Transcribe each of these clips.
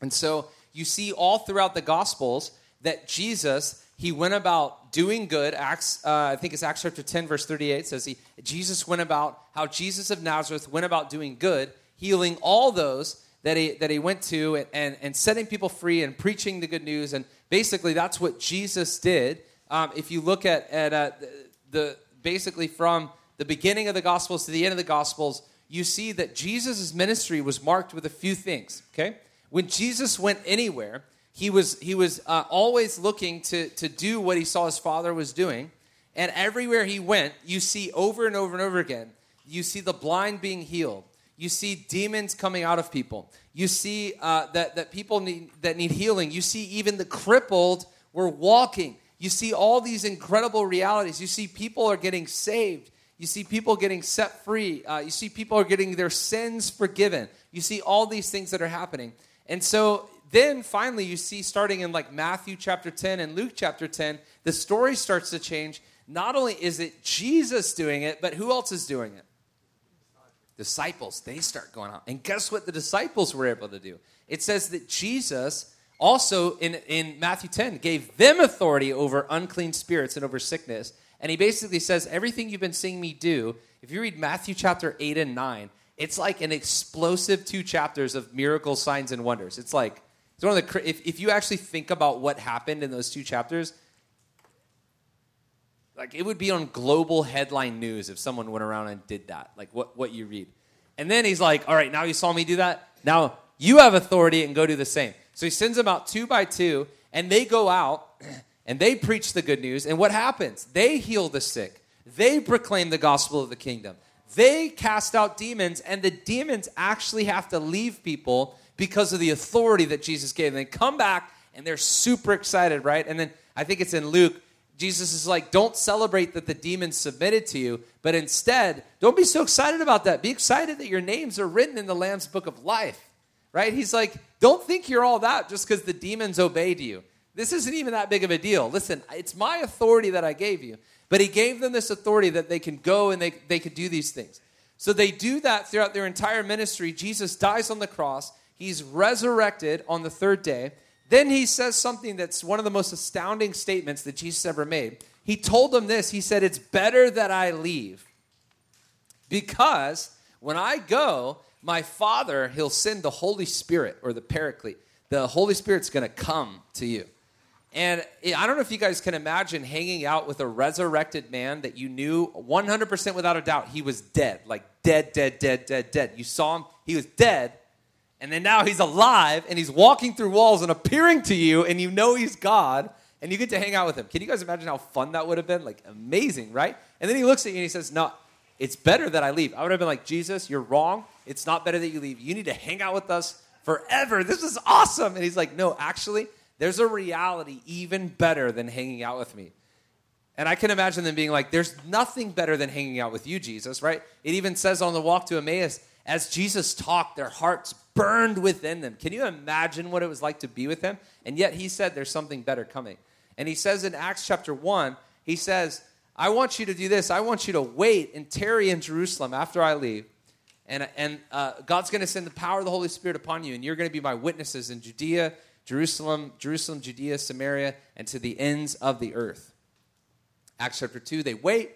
And so you see all throughout the Gospels that Jesus, he went about doing good. Acts, uh, I think it's Acts chapter 10, verse 38 says he, Jesus went about, how Jesus of Nazareth went about doing good, healing all those that he, that he went to and, and, and setting people free and preaching the good news. And basically, that's what Jesus did. Um, if you look at, at uh, the, basically from the beginning of the Gospels to the end of the Gospels, you see that Jesus' ministry was marked with a few things, okay? When Jesus went anywhere, he was, he was uh, always looking to, to do what he saw his father was doing. And everywhere he went, you see over and over and over again, you see the blind being healed. You see demons coming out of people. You see uh, that, that people need, that need healing. You see even the crippled were walking. You see all these incredible realities. You see people are getting saved. You see people getting set free. Uh, you see people are getting their sins forgiven. You see all these things that are happening. And so then finally, you see starting in like Matthew chapter 10 and Luke chapter 10, the story starts to change. Not only is it Jesus doing it, but who else is doing it? Disciples. They start going out. And guess what the disciples were able to do? It says that Jesus also in, in Matthew 10 gave them authority over unclean spirits and over sickness and he basically says, Everything you've been seeing me do, if you read Matthew chapter 8 and 9, it's like an explosive two chapters of miracles, signs, and wonders. It's like, it's one of the, if, if you actually think about what happened in those two chapters, like it would be on global headline news if someone went around and did that, like what, what you read. And then he's like, All right, now you saw me do that. Now you have authority and go do the same. So he sends them out two by two, and they go out and they preach the good news. And what happens? They heal the sick, they proclaim the gospel of the kingdom, they cast out demons, and the demons actually have to leave people because of the authority that Jesus gave. And they come back and they're super excited, right? And then I think it's in Luke. Jesus is like, don't celebrate that the demons submitted to you, but instead, don't be so excited about that. Be excited that your names are written in the Lamb's book of life, right? He's like, don't think you're all that just because the demons obeyed you. This isn't even that big of a deal. Listen, it's my authority that I gave you. But he gave them this authority that they can go and they, they could do these things. So they do that throughout their entire ministry. Jesus dies on the cross, he's resurrected on the third day. Then he says something that's one of the most astounding statements that Jesus ever made. He told them this He said, It's better that I leave because when I go, my Father, He'll send the Holy Spirit or the Paraclete. The Holy Spirit's going to come to you. And I don't know if you guys can imagine hanging out with a resurrected man that you knew 100% without a doubt he was dead. Like dead, dead, dead, dead, dead. You saw him, he was dead. And then now he's alive and he's walking through walls and appearing to you, and you know he's God, and you get to hang out with him. Can you guys imagine how fun that would have been? Like amazing, right? And then he looks at you and he says, No, it's better that I leave. I would have been like, Jesus, you're wrong. It's not better that you leave. You need to hang out with us forever. This is awesome. And he's like, No, actually, there's a reality even better than hanging out with me. And I can imagine them being like, there's nothing better than hanging out with you, Jesus, right? It even says on the walk to Emmaus, as Jesus talked, their hearts burned within them. Can you imagine what it was like to be with him? And yet he said there's something better coming. And he says in Acts chapter 1, he says, I want you to do this. I want you to wait and tarry in Jerusalem after I leave. And, and uh, God's going to send the power of the Holy Spirit upon you, and you're going to be my witnesses in Judea Jerusalem, Jerusalem, Judea, Samaria, and to the ends of the earth. Acts chapter 2, they wait.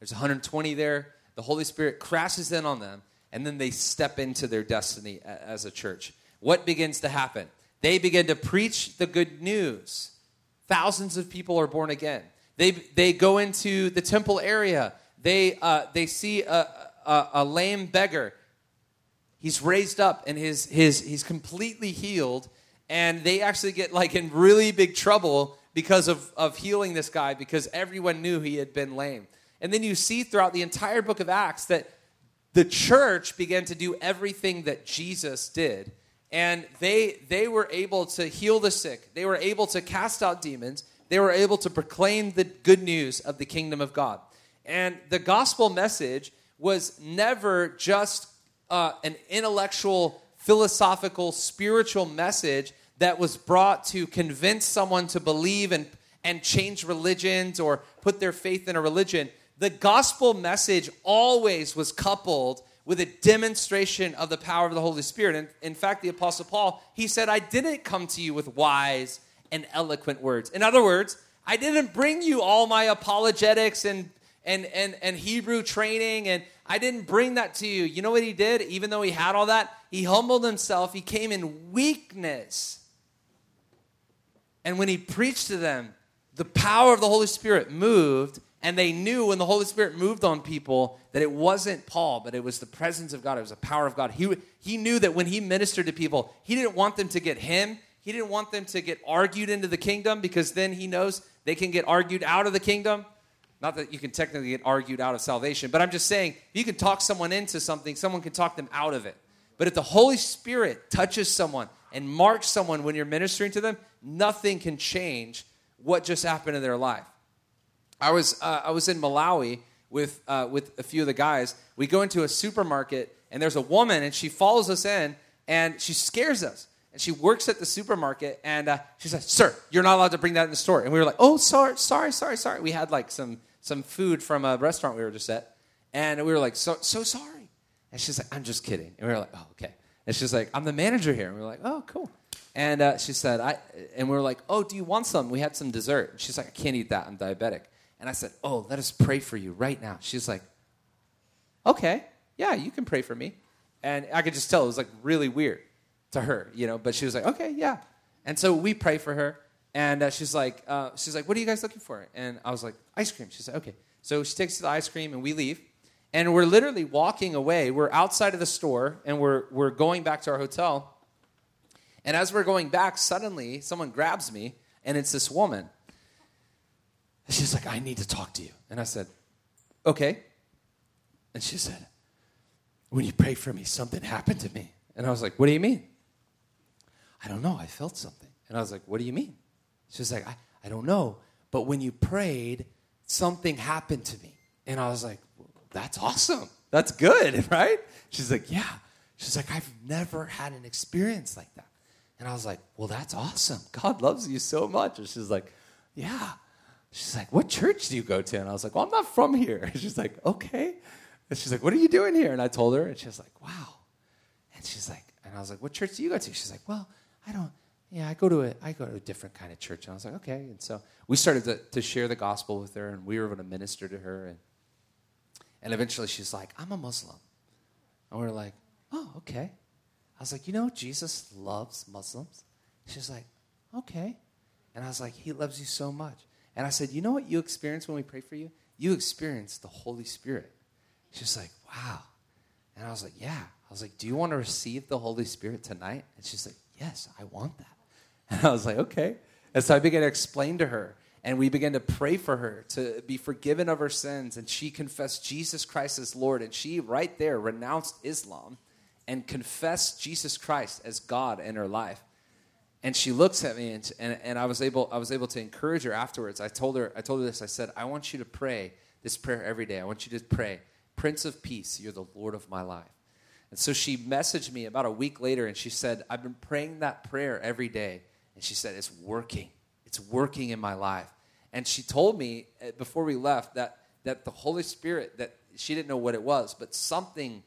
There's 120 there. The Holy Spirit crashes in on them, and then they step into their destiny as a church. What begins to happen? They begin to preach the good news. Thousands of people are born again. They, they go into the temple area. They, uh, they see a, a, a lame beggar. He's raised up and his, his, he's completely healed and they actually get like in really big trouble because of, of healing this guy because everyone knew he had been lame. And then you see throughout the entire book of Acts that the church began to do everything that Jesus did. And they, they were able to heal the sick, they were able to cast out demons, they were able to proclaim the good news of the kingdom of God. And the gospel message was never just uh, an intellectual philosophical, spiritual message that was brought to convince someone to believe and, and change religions or put their faith in a religion. The gospel message always was coupled with a demonstration of the power of the Holy Spirit. And in fact, the Apostle Paul, he said, I didn't come to you with wise and eloquent words. In other words, I didn't bring you all my apologetics and and and and Hebrew training and I didn't bring that to you. You know what he did? Even though he had all that, he humbled himself. He came in weakness. And when he preached to them, the power of the Holy Spirit moved, and they knew when the Holy Spirit moved on people that it wasn't Paul, but it was the presence of God. It was the power of God. He, he knew that when he ministered to people, he didn't want them to get him. He didn't want them to get argued into the kingdom because then he knows they can get argued out of the kingdom. Not that you can technically get argued out of salvation, but I'm just saying you can talk someone into something, someone can talk them out of it. But if the Holy Spirit touches someone and marks someone when you're ministering to them, nothing can change what just happened in their life. I was, uh, I was in Malawi with, uh, with a few of the guys. We go into a supermarket, and there's a woman, and she follows us in, and she scares us. And she works at the supermarket, and uh, she says, "Sir, you're not allowed to bring that in the store." And we were like, "Oh, sorry, sorry, sorry, sorry." We had like some some food from a restaurant we were just at, and we were like, "So so sorry." And she's like, "I'm just kidding." And we were like, "Oh, okay." And she's like, "I'm the manager here." And we were like, "Oh, cool." And uh, she said, "I," and we were like, "Oh, do you want some?" We had some dessert. She's like, "I can't eat that. I'm diabetic." And I said, "Oh, let us pray for you right now." She's like, "Okay, yeah, you can pray for me." And I could just tell it was like really weird to her, you know. But she was like, "Okay, yeah." And so we pray for her, and uh, she's like, uh, "She's like, what are you guys looking for?" And I was like, "Ice cream." She said, "Okay." So she takes the ice cream, and we leave. And we're literally walking away. We're outside of the store, and we're we're going back to our hotel and as we're going back, suddenly someone grabs me, and it's this woman. She's like, I need to talk to you. And I said, Okay. And she said, When you prayed for me, something happened to me. And I was like, What do you mean? I don't know. I felt something. And I was like, What do you mean? She's like, I, I don't know. But when you prayed, something happened to me. And I was like, That's awesome. That's good, right? She's like, Yeah. She's like, I've never had an experience like that. And I was like, well, that's awesome. God loves you so much. And she's like, yeah. She's like, what church do you go to? And I was like, well, I'm not from here. And she's like, okay. And she's like, what are you doing here? And I told her, and she was like, wow. And she's like, and I was like, what church do you go to? She's like, well, I don't, yeah, I go to a, I go to a different kind of church. And I was like, okay. And so we started to, to share the gospel with her, and we were going to minister to her. And, and eventually she's like, I'm a Muslim. And we are like, oh, okay. I was like, you know, Jesus loves Muslims. She's like, okay. And I was like, he loves you so much. And I said, you know what you experience when we pray for you? You experience the Holy Spirit. She's like, wow. And I was like, yeah. I was like, do you want to receive the Holy Spirit tonight? And she's like, yes, I want that. And I was like, okay. And so I began to explain to her, and we began to pray for her to be forgiven of her sins. And she confessed Jesus Christ as Lord. And she, right there, renounced Islam and confess Jesus Christ as God in her life. And she looks at me, and, and, and I was able I was able to encourage her afterwards. I told her I told her this. I said, I want you to pray this prayer every day. I want you to pray, Prince of Peace, you're the Lord of my life. And so she messaged me about a week later, and she said, I've been praying that prayer every day. And she said, It's working. It's working in my life. And she told me eh, before we left that that the Holy Spirit that she didn't know what it was, but something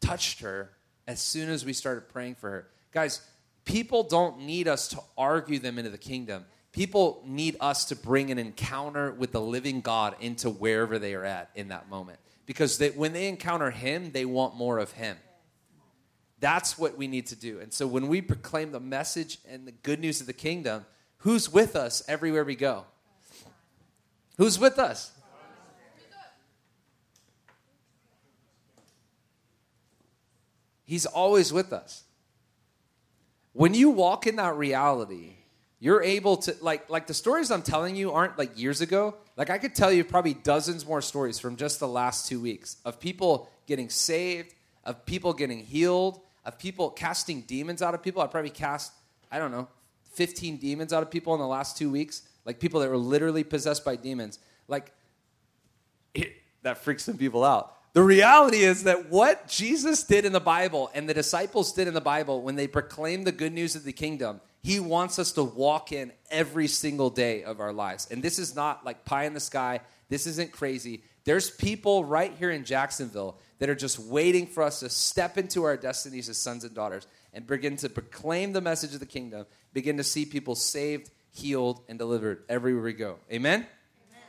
touched her as soon as we started praying for her. Guys, people don't need us to argue them into the kingdom. People need us to bring an encounter with the living God into wherever they are at in that moment. Because they, when they encounter Him, they want more of Him. That's what we need to do. And so when we proclaim the message and the good news of the kingdom, who's with us everywhere we go? Who's with us? He's always with us. When you walk in that reality, you're able to like like the stories I'm telling you aren't like years ago. Like I could tell you probably dozens more stories from just the last 2 weeks of people getting saved, of people getting healed, of people casting demons out of people. I probably cast I don't know, 15 demons out of people in the last 2 weeks, like people that were literally possessed by demons. Like it, that freaks some people out. The reality is that what Jesus did in the Bible and the disciples did in the Bible when they proclaimed the good news of the kingdom, he wants us to walk in every single day of our lives. And this is not like pie in the sky. This isn't crazy. There's people right here in Jacksonville that are just waiting for us to step into our destinies as sons and daughters and begin to proclaim the message of the kingdom, begin to see people saved, healed, and delivered everywhere we go. Amen? Amen.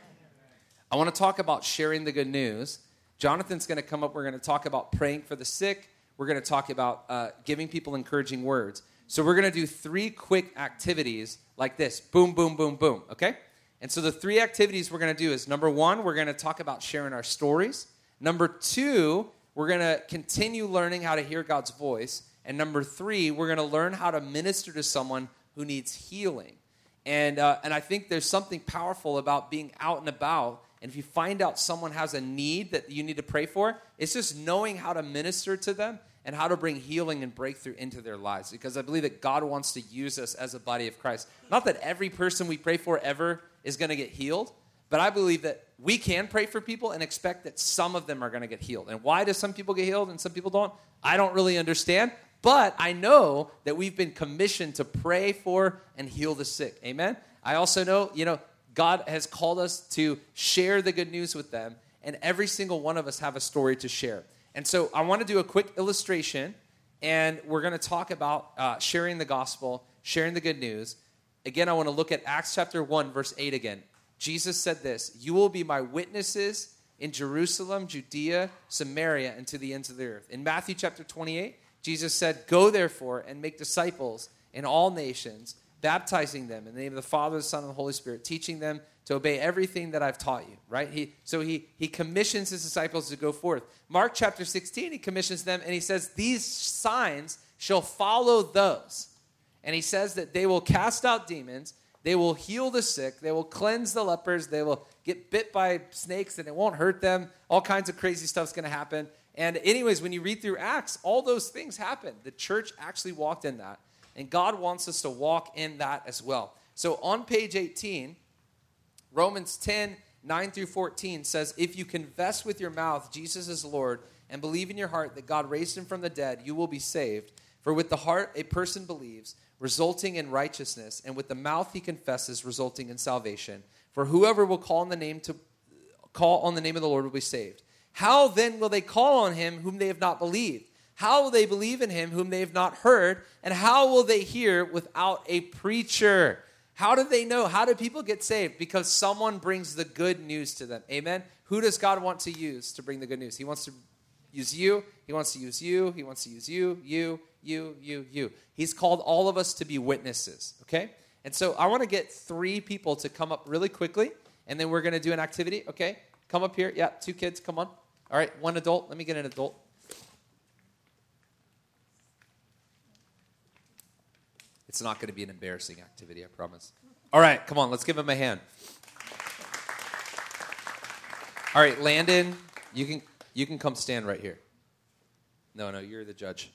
I want to talk about sharing the good news. Jonathan's going to come up. We're going to talk about praying for the sick. We're going to talk about uh, giving people encouraging words. So we're going to do three quick activities like this boom, boom, boom, boom. Okay? And so the three activities we're going to do is number one, we're going to talk about sharing our stories. Number two, we're going to continue learning how to hear God's voice. And number three, we're going to learn how to minister to someone who needs healing. And, uh, and I think there's something powerful about being out and about. And if you find out someone has a need that you need to pray for, it's just knowing how to minister to them and how to bring healing and breakthrough into their lives. Because I believe that God wants to use us as a body of Christ. Not that every person we pray for ever is going to get healed, but I believe that we can pray for people and expect that some of them are going to get healed. And why do some people get healed and some people don't? I don't really understand. But I know that we've been commissioned to pray for and heal the sick. Amen? I also know, you know, God has called us to share the good news with them, and every single one of us have a story to share. And so I want to do a quick illustration, and we're going to talk about uh, sharing the gospel, sharing the good news. Again, I want to look at Acts chapter 1, verse 8 again. Jesus said this You will be my witnesses in Jerusalem, Judea, Samaria, and to the ends of the earth. In Matthew chapter 28, Jesus said, Go therefore and make disciples in all nations, baptizing them in the name of the Father, the Son, and the Holy Spirit, teaching them to obey everything that I've taught you, right? He, so he, he commissions his disciples to go forth. Mark chapter 16, he commissions them and he says, These signs shall follow those. And he says that they will cast out demons, they will heal the sick, they will cleanse the lepers, they will get bit by snakes and it won't hurt them. All kinds of crazy stuff's going to happen. And, anyways, when you read through Acts, all those things happened. The church actually walked in that. And God wants us to walk in that as well. So on page 18, Romans 10 9 through 14 says, If you confess with your mouth Jesus is Lord and believe in your heart that God raised him from the dead, you will be saved. For with the heart a person believes, resulting in righteousness, and with the mouth he confesses, resulting in salvation. For whoever will call on the name to call on the name of the Lord will be saved. How then will they call on him whom they have not believed? How will they believe in him whom they have not heard? And how will they hear without a preacher? How do they know? How do people get saved? Because someone brings the good news to them. Amen? Who does God want to use to bring the good news? He wants to use you. He wants to use you. He wants to use you, you, you, you, you. He's called all of us to be witnesses, okay? And so I want to get three people to come up really quickly, and then we're going to do an activity, okay? Come up here. Yeah, two kids, come on. All right, one adult. Let me get an adult. It's not going to be an embarrassing activity, I promise. All right, come on, let's give him a hand. All right, Landon, you can you can come stand right here. No, no, you're the judge.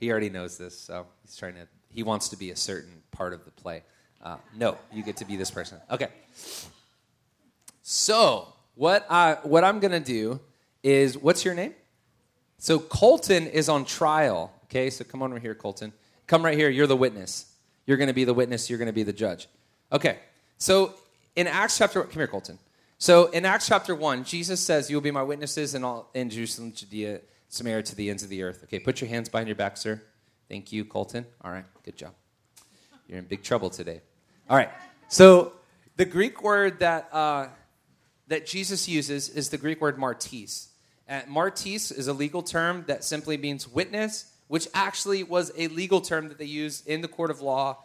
He already knows this, so he's trying to. He wants to be a certain part of the play. Uh, no, you get to be this person. Okay. So what I what I'm gonna do is what's your name? So Colton is on trial. Okay, so come on over here, Colton. Come right here. You're the witness. You're going to be the witness. You're going to be the judge. Okay. So in Acts chapter, come here, Colton. So in Acts chapter one, Jesus says, "You will be my witnesses in all in Jerusalem, Judea, Samaria, to the ends of the earth." Okay. Put your hands behind your back, sir. Thank you, Colton. All right. Good job. You're in big trouble today. All right. So the Greek word that uh, that Jesus uses is the Greek word martis. Uh, martis is a legal term that simply means witness which actually was a legal term that they used in the court of law.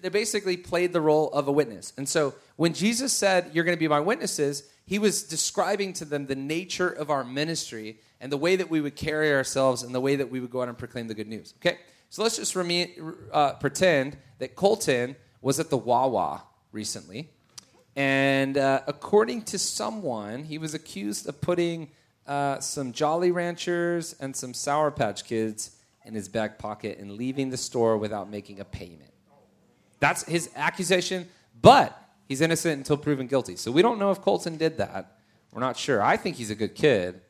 They basically played the role of a witness. And so when Jesus said, You're going to be my witnesses, he was describing to them the nature of our ministry and the way that we would carry ourselves and the way that we would go out and proclaim the good news. Okay? So let's just uh, pretend that Colton was at the Wawa recently. And uh, according to someone, he was accused of putting uh, some Jolly Ranchers and some Sour Patch Kids in his back pocket and leaving the store without making a payment. That's his accusation, but he's innocent until proven guilty. So we don't know if Colton did that. We're not sure. I think he's a good kid,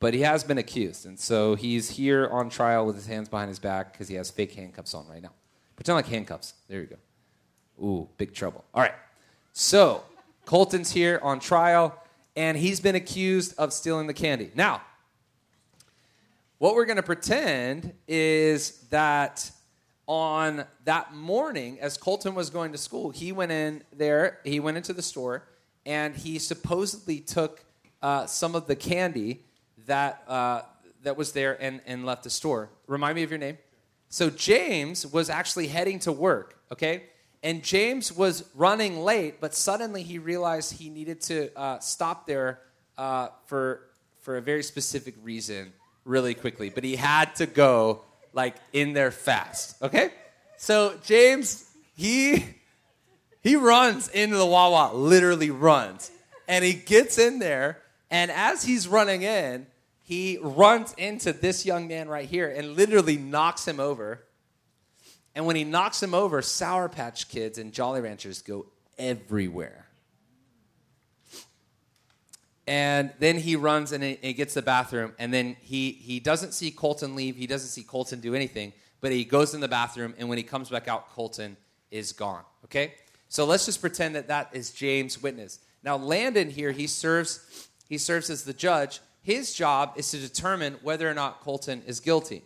but he has been accused. And so he's here on trial with his hands behind his back because he has fake handcuffs on right now. Pretend like handcuffs. There you go. Ooh, big trouble. All right. So Colton's here on trial. And he's been accused of stealing the candy. Now, what we're going to pretend is that on that morning, as Colton was going to school, he went in there, he went into the store, and he supposedly took uh, some of the candy that, uh, that was there and, and left the store. Remind me of your name. So James was actually heading to work, okay? And James was running late, but suddenly he realized he needed to uh, stop there uh, for, for a very specific reason really quickly. But he had to go like in there fast, okay? So James, he he runs into the Wawa, literally runs. And he gets in there, and as he's running in, he runs into this young man right here and literally knocks him over and when he knocks him over, Sour Patch Kids and Jolly Ranchers go everywhere. And then he runs and he gets the bathroom, and then he, he doesn't see Colton leave. He doesn't see Colton do anything, but he goes in the bathroom, and when he comes back out, Colton is gone. Okay? So let's just pretend that that is James' witness. Now, Landon here, he serves, he serves as the judge. His job is to determine whether or not Colton is guilty.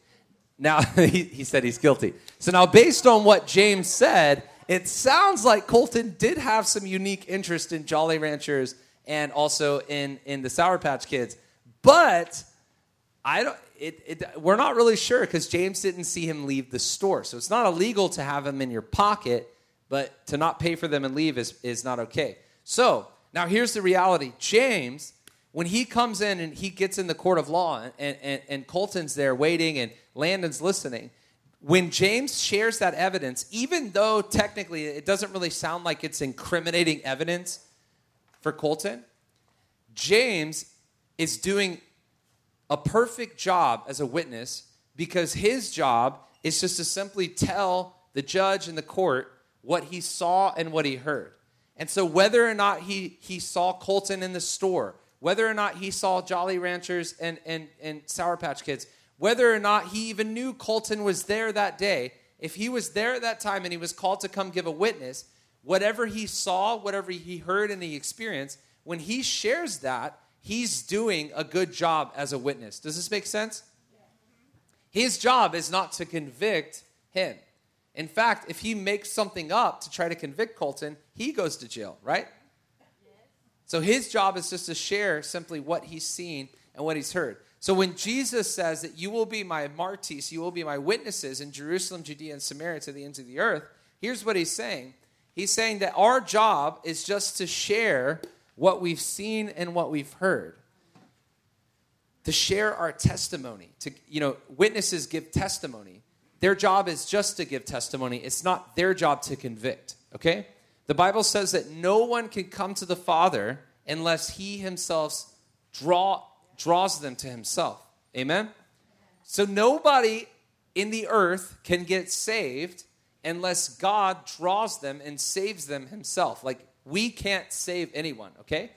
Now, he, he said he's guilty. So now, based on what James said, it sounds like Colton did have some unique interest in Jolly Ranchers and also in, in the Sour Patch Kids. But I don't, it, it, we're not really sure because James didn't see him leave the store. So it's not illegal to have them in your pocket, but to not pay for them and leave is, is not okay. So now here's the reality James, when he comes in and he gets in the court of law and, and, and Colton's there waiting and Landon's listening. When James shares that evidence, even though technically it doesn't really sound like it's incriminating evidence for Colton, James is doing a perfect job as a witness because his job is just to simply tell the judge and the court what he saw and what he heard. And so, whether or not he, he saw Colton in the store, whether or not he saw Jolly Ranchers and, and, and Sour Patch Kids, whether or not he even knew Colton was there that day, if he was there at that time and he was called to come give a witness, whatever he saw, whatever he heard and he experienced, when he shares that, he's doing a good job as a witness. Does this make sense? His job is not to convict him. In fact, if he makes something up to try to convict Colton, he goes to jail, right? So his job is just to share simply what he's seen and what he's heard. So when Jesus says that you will be my martyrs, you will be my witnesses in Jerusalem, Judea, and Samaria to the ends of the earth, here's what he's saying. He's saying that our job is just to share what we've seen and what we've heard. To share our testimony. To you know, witnesses give testimony. Their job is just to give testimony. It's not their job to convict, okay? The Bible says that no one can come to the Father unless he himself draw draws them to himself. Amen? So nobody in the earth can get saved unless God draws them and saves them himself. Like we can't save anyone, okay?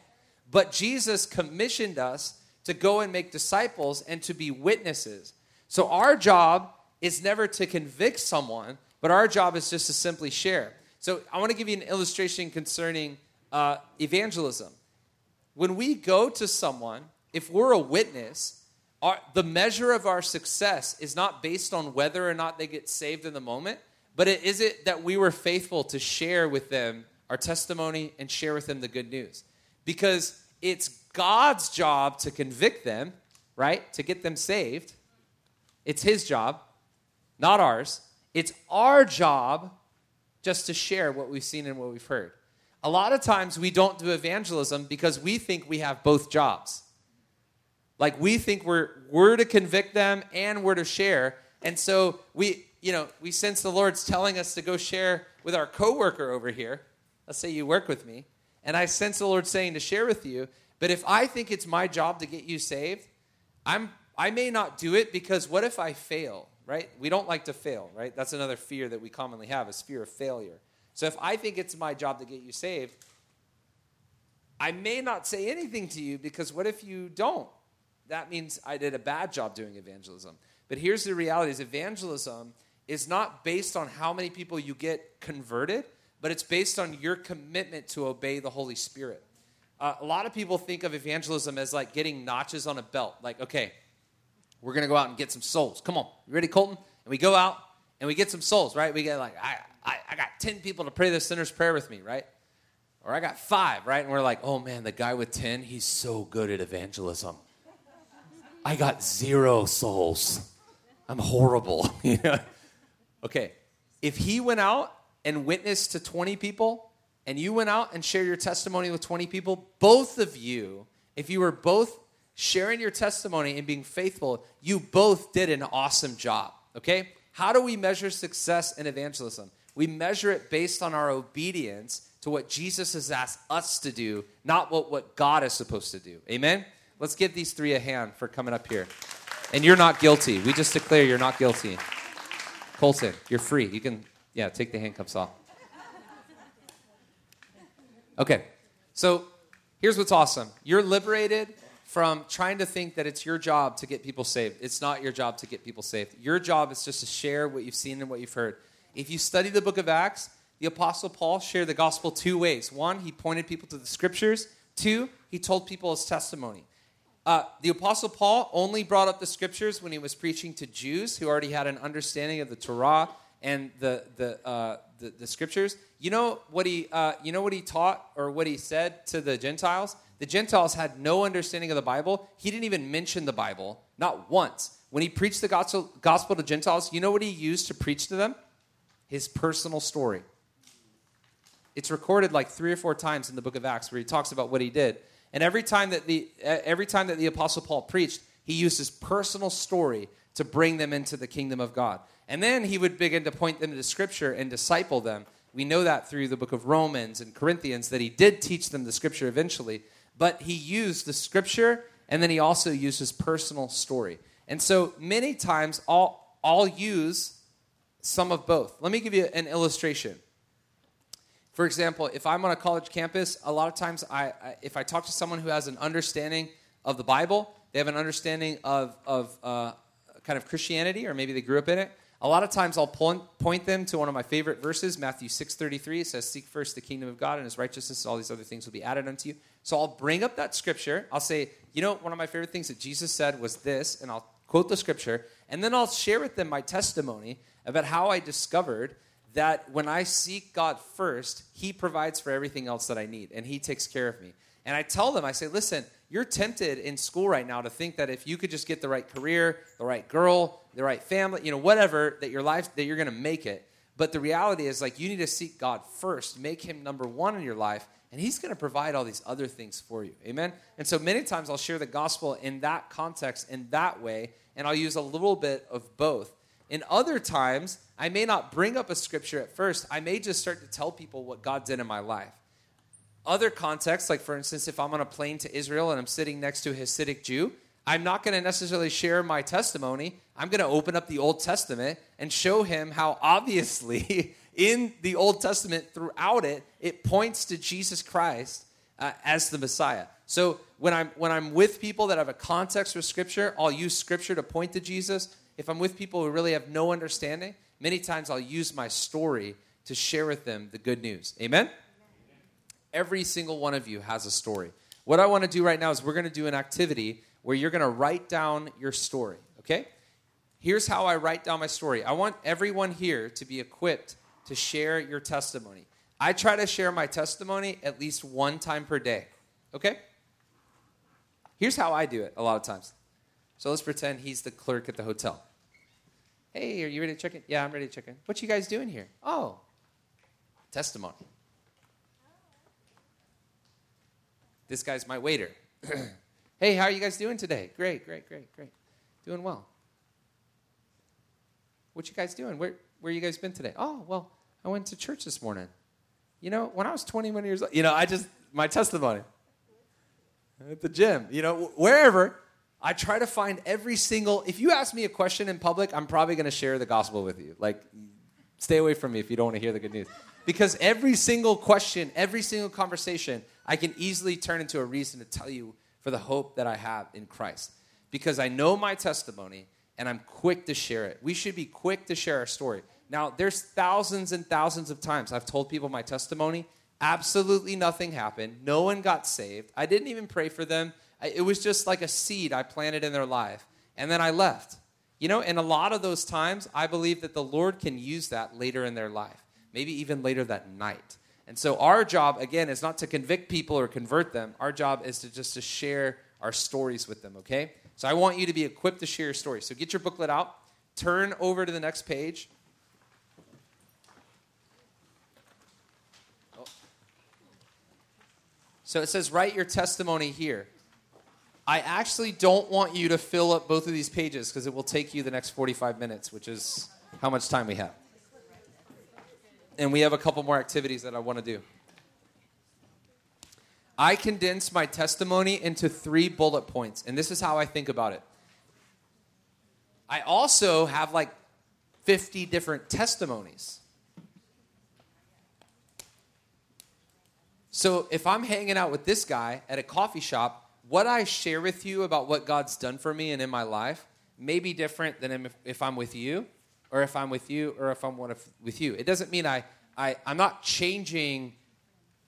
But Jesus commissioned us to go and make disciples and to be witnesses. So our job is never to convict someone, but our job is just to simply share. So I want to give you an illustration concerning uh, evangelism. When we go to someone if we're a witness, our, the measure of our success is not based on whether or not they get saved in the moment, but it, is it that we were faithful to share with them our testimony and share with them the good news? Because it's God's job to convict them, right? To get them saved. It's His job, not ours. It's our job just to share what we've seen and what we've heard. A lot of times we don't do evangelism because we think we have both jobs. Like we think we're we're to convict them and we're to share. And so we, you know, we sense the Lord's telling us to go share with our coworker over here. Let's say you work with me, and I sense the Lord saying to share with you. But if I think it's my job to get you saved, I'm I may not do it because what if I fail, right? We don't like to fail, right? That's another fear that we commonly have is fear of failure. So if I think it's my job to get you saved, I may not say anything to you because what if you don't? that means I did a bad job doing evangelism. But here's the reality is evangelism is not based on how many people you get converted, but it's based on your commitment to obey the Holy Spirit. uh, a lot of people think of evangelism as like getting notches on a belt. Like, okay, we're going to go out and get some souls. Come on. You ready, Colton? And we go out and we get some souls, right? We get like, I, I, I got 10 people to pray the sinner's prayer with me, right? Or I got five, right? And we're like, oh man, the guy with 10, he's so good at evangelism. I got zero souls. I'm horrible. Okay, if he went out and witnessed to 20 people, and you went out and shared your testimony with 20 people, both of you, if you were both sharing your testimony and being faithful, you both did an awesome job. Okay? How do we measure success in evangelism? We measure it based on our obedience to what Jesus has asked us to do, not what, what God is supposed to do. Amen? Let's give these three a hand for coming up here. And you're not guilty. We just declare you're not guilty. Colton, you're free. You can, yeah, take the handcuffs off. Okay, so here's what's awesome you're liberated from trying to think that it's your job to get people saved. It's not your job to get people saved. Your job is just to share what you've seen and what you've heard. If you study the book of Acts, the Apostle Paul shared the gospel two ways. One, he pointed people to the scriptures. Two, he told people his testimony. Uh, the Apostle Paul only brought up the scriptures when he was preaching to Jews who already had an understanding of the Torah and the, the, uh, the, the, scriptures. You know, what he, uh, you know what he taught or what he said to the Gentiles? The Gentiles had no understanding of the Bible. He didn't even mention the Bible, not once. When he preached the gospel, gospel to Gentiles, you know what he used to preach to them? His personal story. It's recorded like three or four times in the book of Acts where he talks about what he did. And every time that the every time that the apostle Paul preached, he used his personal story to bring them into the kingdom of God. And then he would begin to point them to scripture and disciple them. We know that through the book of Romans and Corinthians that he did teach them the scripture eventually, but he used the scripture and then he also used his personal story. And so many times I'll, I'll use some of both. Let me give you an illustration. For example, if I'm on a college campus, a lot of times I, I, if I talk to someone who has an understanding of the Bible, they have an understanding of, of uh, kind of Christianity, or maybe they grew up in it. A lot of times I'll point, them to one of my favorite verses, Matthew 6.33. It says, seek first the kingdom of God and his righteousness, all these other things will be added unto you. So I'll bring up that scripture. I'll say, you know, one of my favorite things that Jesus said was this, and I'll quote the scripture, and then I'll share with them my testimony about how I discovered – that when I seek God first, He provides for everything else that I need and He takes care of me. And I tell them, I say, listen, you're tempted in school right now to think that if you could just get the right career, the right girl, the right family, you know, whatever, that your life, that you're going to make it. But the reality is, like, you need to seek God first, make Him number one in your life, and He's going to provide all these other things for you. Amen? And so many times I'll share the gospel in that context, in that way, and I'll use a little bit of both. In other times, I may not bring up a scripture at first. I may just start to tell people what God did in my life. Other contexts, like for instance, if I'm on a plane to Israel and I'm sitting next to a Hasidic Jew, I'm not going to necessarily share my testimony. I'm going to open up the Old Testament and show him how obviously in the Old Testament, throughout it, it points to Jesus Christ uh, as the Messiah. So when I'm when I'm with people that have a context with Scripture, I'll use Scripture to point to Jesus. If I'm with people who really have no understanding, many times I'll use my story to share with them the good news. Amen? Every single one of you has a story. What I want to do right now is we're going to do an activity where you're going to write down your story, okay? Here's how I write down my story. I want everyone here to be equipped to share your testimony. I try to share my testimony at least one time per day, okay? Here's how I do it a lot of times. So let's pretend he's the clerk at the hotel. Hey, are you ready to check in? Yeah, I'm ready to check in. What you guys doing here? Oh, testimony. This guy's my waiter. hey, how are you guys doing today? Great, great, great, great. Doing well. What you guys doing? Where where you guys been today? Oh, well, I went to church this morning. You know, when I was 21 years old, you know, I just my testimony at the gym, you know, wherever I try to find every single. If you ask me a question in public, I'm probably going to share the gospel with you. Like, stay away from me if you don't want to hear the good news. Because every single question, every single conversation, I can easily turn into a reason to tell you for the hope that I have in Christ. Because I know my testimony and I'm quick to share it. We should be quick to share our story. Now, there's thousands and thousands of times I've told people my testimony, Absolutely nothing happened. No one got saved. I didn't even pray for them. It was just like a seed I planted in their life. And then I left. You know, in a lot of those times, I believe that the Lord can use that later in their life, maybe even later that night. And so our job, again, is not to convict people or convert them. Our job is to just to share our stories with them, okay? So I want you to be equipped to share your story. So get your booklet out, turn over to the next page. So it says, write your testimony here. I actually don't want you to fill up both of these pages because it will take you the next 45 minutes, which is how much time we have. And we have a couple more activities that I want to do. I condense my testimony into three bullet points, and this is how I think about it. I also have like 50 different testimonies. So if I'm hanging out with this guy at a coffee shop, what I share with you about what God's done for me and in my life may be different than if I'm with you, or if I'm with you, or if I'm with you. It doesn't mean I, I, I'm not changing,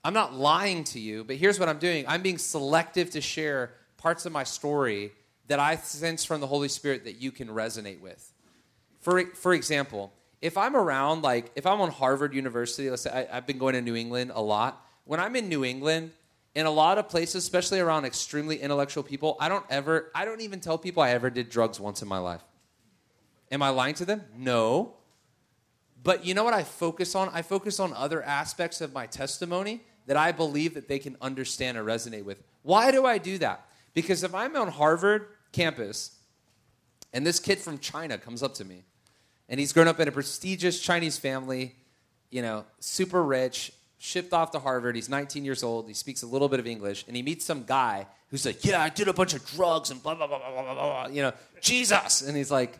I'm not lying to you, but here's what I'm doing I'm being selective to share parts of my story that I sense from the Holy Spirit that you can resonate with. For, for example, if I'm around, like, if I'm on Harvard University, let's say I, I've been going to New England a lot. When I'm in New England, in a lot of places, especially around extremely intellectual people, I don't ever, I don't even tell people I ever did drugs once in my life. Am I lying to them? No. But you know what I focus on? I focus on other aspects of my testimony that I believe that they can understand or resonate with. Why do I do that? Because if I'm on Harvard campus and this kid from China comes up to me and he's grown up in a prestigious Chinese family, you know, super rich, shipped off to Harvard. He's 19 years old. He speaks a little bit of English, and he meets some guy who's like, "Yeah, I did a bunch of drugs and blah blah blah blah blah blah." You know, Jesus, and he's like,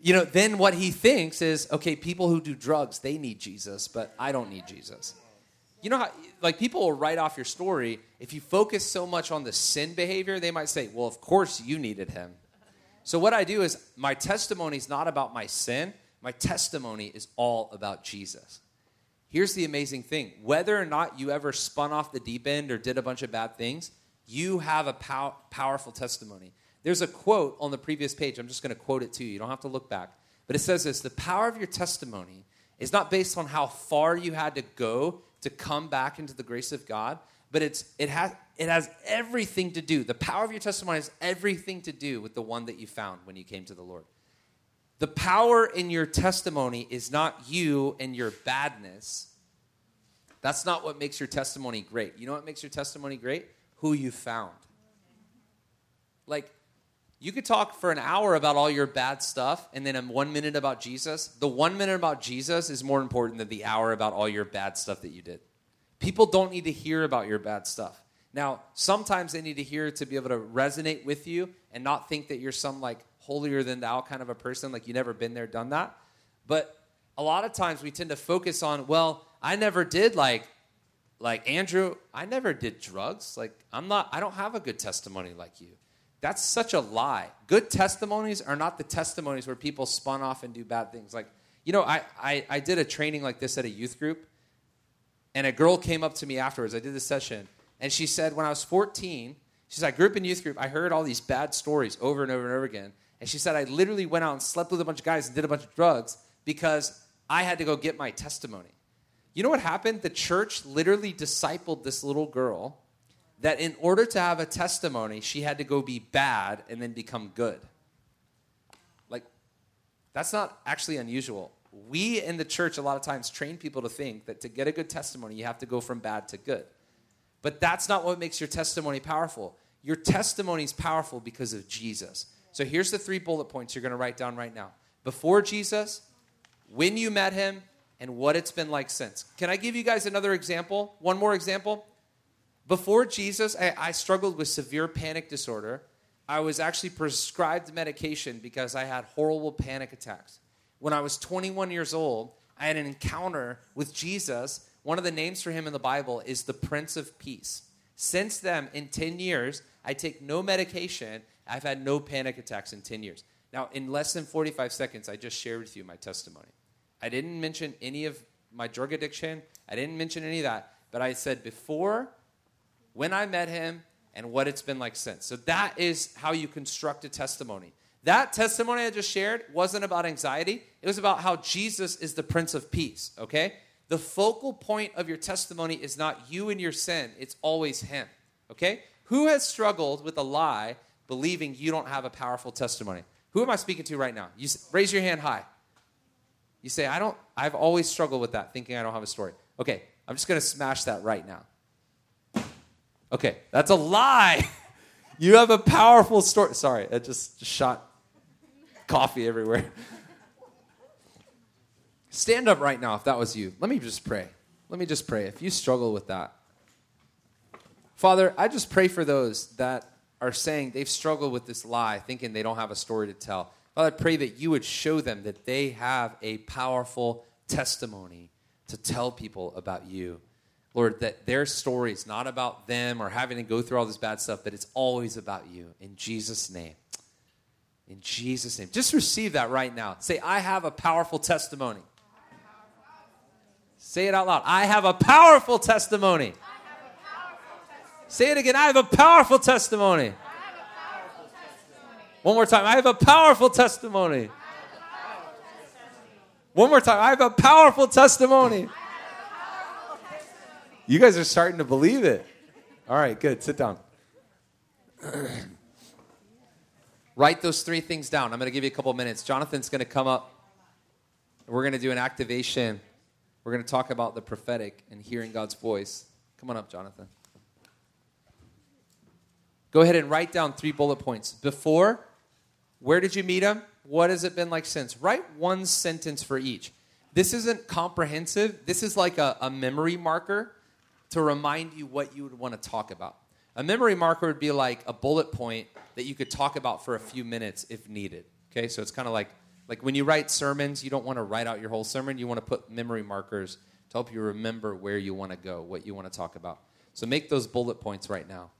you know, then what he thinks is, okay, people who do drugs, they need Jesus, but I don't need Jesus. You know how, like, people will write off your story. If you focus so much on the sin behavior, they might say, well, of course you needed him. So, what I do is, my testimony is not about my sin, my testimony is all about Jesus. Here's the amazing thing whether or not you ever spun off the deep end or did a bunch of bad things, you have a pow- powerful testimony. There's a quote on the previous page. I'm just going to quote it to you. You don't have to look back. But it says this The power of your testimony is not based on how far you had to go to come back into the grace of God, but it's, it, has, it has everything to do. The power of your testimony has everything to do with the one that you found when you came to the Lord. The power in your testimony is not you and your badness. That's not what makes your testimony great. You know what makes your testimony great? Who you found. Like, you could talk for an hour about all your bad stuff and then in one minute about Jesus. The one minute about Jesus is more important than the hour about all your bad stuff that you did. People don't need to hear about your bad stuff. Now, sometimes they need to hear to be able to resonate with you and not think that you're some like holier than thou kind of a person, like you never been there, done that. But a lot of times we tend to focus on, well, I never did like like Andrew, I never did drugs. Like I'm not I don't have a good testimony like you. That's such a lie. Good testimonies are not the testimonies where people spun off and do bad things. Like, you know, I, I, I did a training like this at a youth group, and a girl came up to me afterwards. I did this session, and she said, when I was 14, she said, I grew up in youth group. I heard all these bad stories over and over and over again. And she said, I literally went out and slept with a bunch of guys and did a bunch of drugs because I had to go get my testimony. You know what happened? The church literally discipled this little girl that in order to have a testimony, she had to go be bad and then become good. Like, that's not actually unusual. We in the church, a lot of times, train people to think that to get a good testimony, you have to go from bad to good. But that's not what makes your testimony powerful. Your testimony is powerful because of Jesus. So here's the three bullet points you're going to write down right now before Jesus, when you met him, and what it's been like since. Can I give you guys another example? One more example? Before Jesus, I, I struggled with severe panic disorder. I was actually prescribed medication because I had horrible panic attacks. When I was 21 years old, I had an encounter with Jesus. One of the names for him in the Bible is the Prince of Peace. Since then, in 10 years, I take no medication. I've had no panic attacks in 10 years. Now, in less than 45 seconds, I just shared with you my testimony. I didn't mention any of my drug addiction. I didn't mention any of that but I said before, when I met him, and what it's been like since. So that is how you construct a testimony. That testimony I just shared wasn't about anxiety, it was about how Jesus is the Prince of Peace, okay? The focal point of your testimony is not you and your sin, it's always Him, okay? Who has struggled with a lie believing you don't have a powerful testimony? Who am I speaking to right now? You raise your hand high. You say, I don't, I've always struggled with that, thinking I don't have a story. Okay, I'm just gonna smash that right now. Okay, that's a lie. you have a powerful story. Sorry, just, just shot coffee everywhere. Stand up right now if that was you. Let me just pray. Let me just pray. If you struggle with that, Father, I just pray for those that are saying they've struggled with this lie, thinking they don't have a story to tell. Father, I pray that you would show them that they have a powerful testimony to tell people about you. Lord, that their story is not about them or having to go through all this bad stuff, but it's always about you. In Jesus' name. In Jesus' name. Just receive that right now. Say, I have a powerful testimony. Say it out loud. I have a powerful testimony. Say it again. I have a powerful testimony. One more time. I have a powerful testimony. One more time. I have a powerful testimony. You guys are starting to believe it. All right, good. Sit down. Write those three things down. I'm going to give you a couple minutes. Jonathan's going to come up. We're going to do an activation. We're going to talk about the prophetic and hearing God's voice. Come on up, Jonathan. Go ahead and write down three bullet points. Before, where did you meet him? What has it been like since? Write one sentence for each. This isn't comprehensive. This is like a, a memory marker to remind you what you would want to talk about. A memory marker would be like a bullet point that you could talk about for a few minutes if needed. Okay, so it's kind of like like when you write sermons, you don't want to write out your whole sermon. You want to put memory markers to help you remember where you want to go, what you want to talk about. So make those bullet points right now.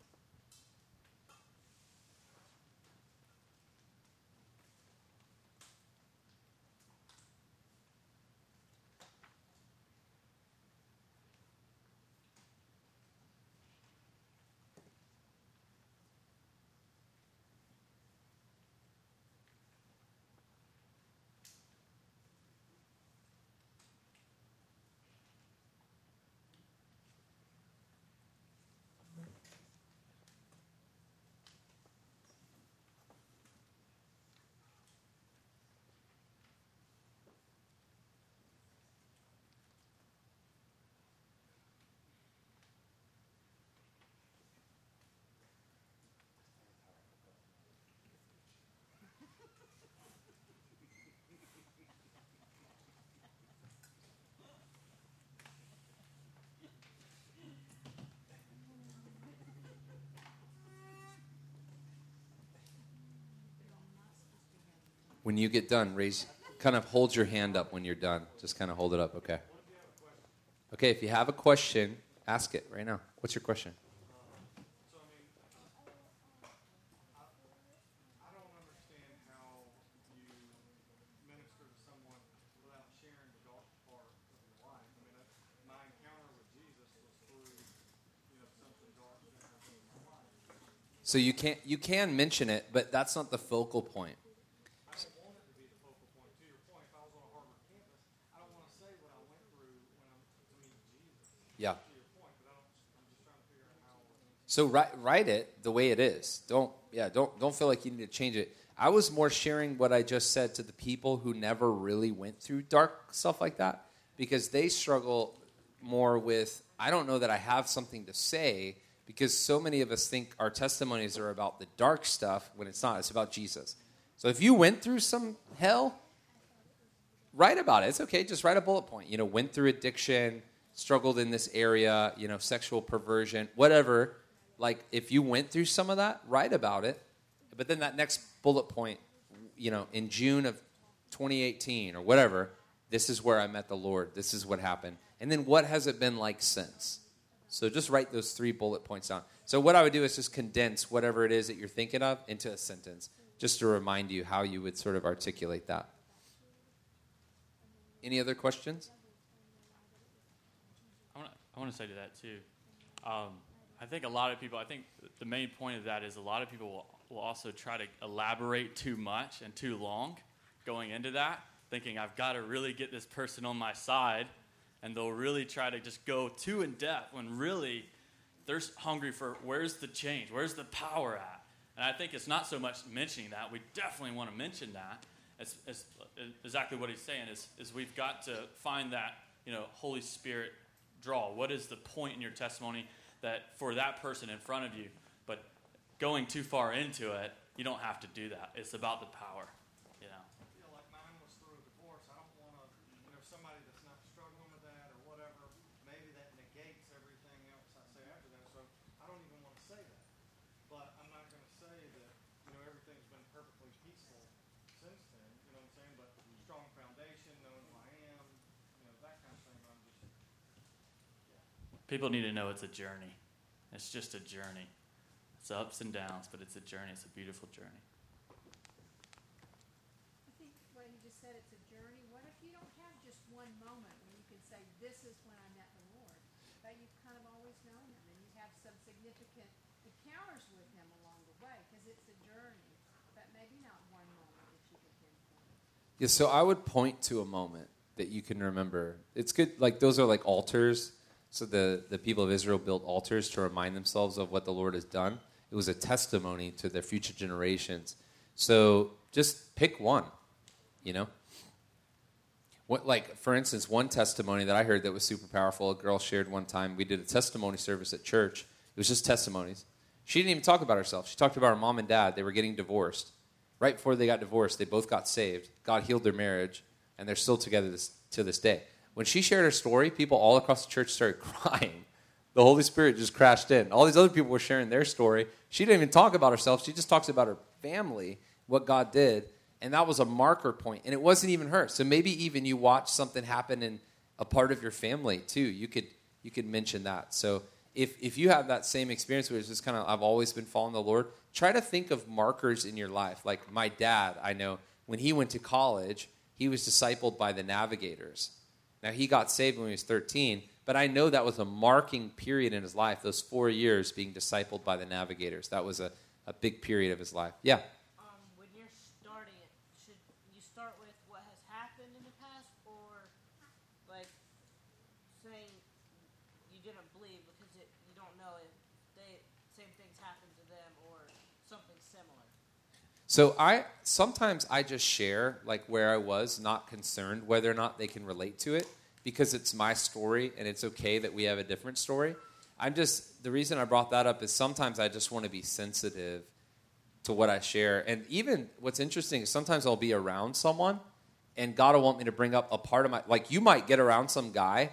When you get done, raise, kind of hold your hand up when you're done. Just kind of hold it up, okay? Okay, if you have a question, ask it right now. What's your question? So you can't you can mention it, but that's not the focal point. Yeah. So write, write it the way it is. Don't yeah, don't don't feel like you need to change it. I was more sharing what I just said to the people who never really went through dark stuff like that because they struggle more with I don't know that I have something to say because so many of us think our testimonies are about the dark stuff when it's not. It's about Jesus. So if you went through some hell, write about it. It's okay. Just write a bullet point. You know, went through addiction, struggled in this area, you know, sexual perversion, whatever, like if you went through some of that, write about it. But then that next bullet point, you know, in June of 2018 or whatever, this is where I met the Lord. This is what happened. And then what has it been like since? So just write those three bullet points down. So what I would do is just condense whatever it is that you're thinking of into a sentence, just to remind you how you would sort of articulate that. Any other questions? I want to say to that too. Um, I think a lot of people. I think the main point of that is a lot of people will, will also try to elaborate too much and too long, going into that, thinking I've got to really get this person on my side, and they'll really try to just go too in depth when really they're hungry for where's the change, where's the power at. And I think it's not so much mentioning that. We definitely want to mention that. It's, it's exactly what he's saying is, is we've got to find that you know Holy Spirit draw. What is the point in your testimony that for that person in front of you? But going too far into it, you don't have to do that. It's about the power. People need to know it's a journey. It's just a journey. It's ups and downs, but it's a journey. It's a beautiful journey. I think what you just said, it's a journey. What if you don't have just one moment when you can say, this is when I met the Lord? But you've kind of always known him and you have some significant encounters with him along the way because it's a journey, but maybe not one moment that you can pinpoint. Yeah, so I would point to a moment that you can remember. It's good, like those are like altars so the, the people of Israel built altars to remind themselves of what the Lord has done. It was a testimony to their future generations. So just pick one, you know? What, like, for instance, one testimony that I heard that was super powerful, a girl shared one time. We did a testimony service at church. It was just testimonies. She didn't even talk about herself. She talked about her mom and dad. They were getting divorced. Right before they got divorced, they both got saved. God healed their marriage, and they're still together this, to this day. When she shared her story, people all across the church started crying. The Holy Spirit just crashed in. All these other people were sharing their story. She didn't even talk about herself. She just talks about her family, what God did. And that was a marker point. And it wasn't even her. So maybe even you watch something happen in a part of your family too. You could you could mention that. So if if you have that same experience where it's just kind of I've always been following the Lord, try to think of markers in your life. Like my dad, I know when he went to college, he was discipled by the navigators. Now, he got saved when he was 13, but I know that was a marking period in his life, those four years being discipled by the navigators. That was a, a big period of his life. Yeah. Um, when you're starting it, should you start with what has happened in the past or like saying you didn't believe because it, you don't know if they, same things happened to them or something similar? So I sometimes I just share like where I was, not concerned whether or not they can relate to it because it's my story and it's okay that we have a different story. I'm just the reason I brought that up is sometimes I just want to be sensitive to what I share. And even what's interesting is sometimes I'll be around someone and God will want me to bring up a part of my like you might get around some guy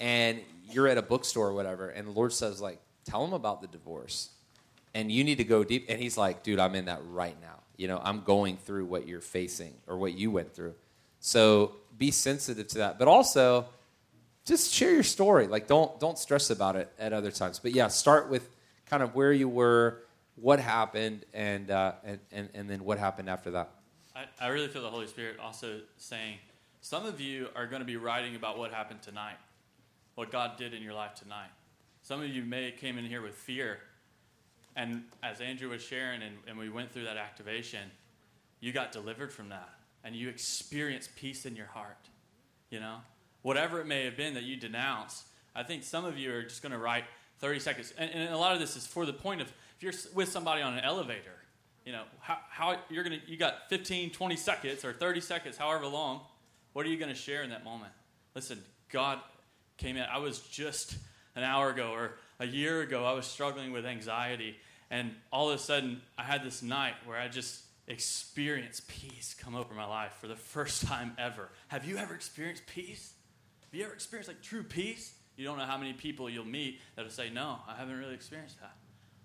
and you're at a bookstore or whatever and the Lord says like tell him about the divorce. And you need to go deep and he's like, dude, I'm in that right now you know, I'm going through what you're facing or what you went through. So be sensitive to that. But also, just share your story. Like don't don't stress about it at other times. But yeah, start with kind of where you were, what happened, and uh, and, and and then what happened after that. I, I really feel the Holy Spirit also saying, some of you are going to be writing about what happened tonight, what God did in your life tonight. Some of you may came in here with fear and as Andrew was sharing, and, and we went through that activation, you got delivered from that. And you experienced peace in your heart. You know? Whatever it may have been that you denounced, I think some of you are just going to write 30 seconds. And, and, a lot of this is for the point of if you're with somebody on an elevator, you know, how, how you're going to, you got 15, 20 seconds or 30 seconds, however long, what are you going to share in that moment? Listen, God came in. I was just an hour ago or a year ago, I was struggling with anxiety and all of a sudden, I had this night where I just experienced peace come over my life for the first time ever. Have you ever experienced peace? Have you ever experienced like true peace? You don't know how many people you'll meet that'll say, No, I haven't really experienced that.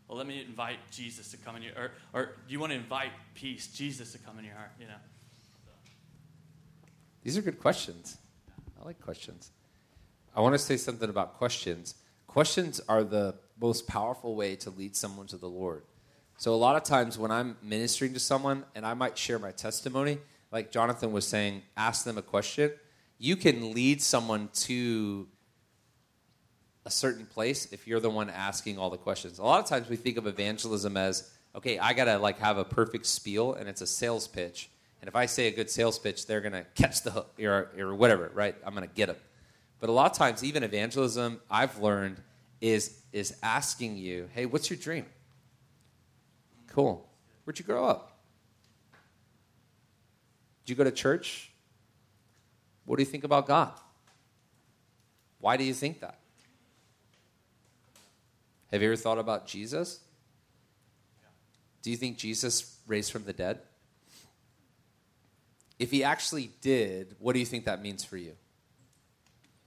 Well, let me invite Jesus to come in your or, or do you want to invite peace, Jesus to come in your heart, you know? These are good questions. I like questions. I want to say something about questions. Questions are the most powerful way to lead someone to the Lord. So a lot of times when I'm ministering to someone and I might share my testimony, like Jonathan was saying, ask them a question. You can lead someone to a certain place if you're the one asking all the questions. A lot of times we think of evangelism as, okay, I got to like have a perfect spiel and it's a sales pitch. And if I say a good sales pitch, they're going to catch the hook or, or whatever, right? I'm going to get them. But a lot of times, even evangelism, I've learned, is, is asking you, hey, what's your dream? Cool. Where'd you grow up? Did you go to church? What do you think about God? Why do you think that? Have you ever thought about Jesus? Do you think Jesus raised from the dead? If he actually did, what do you think that means for you?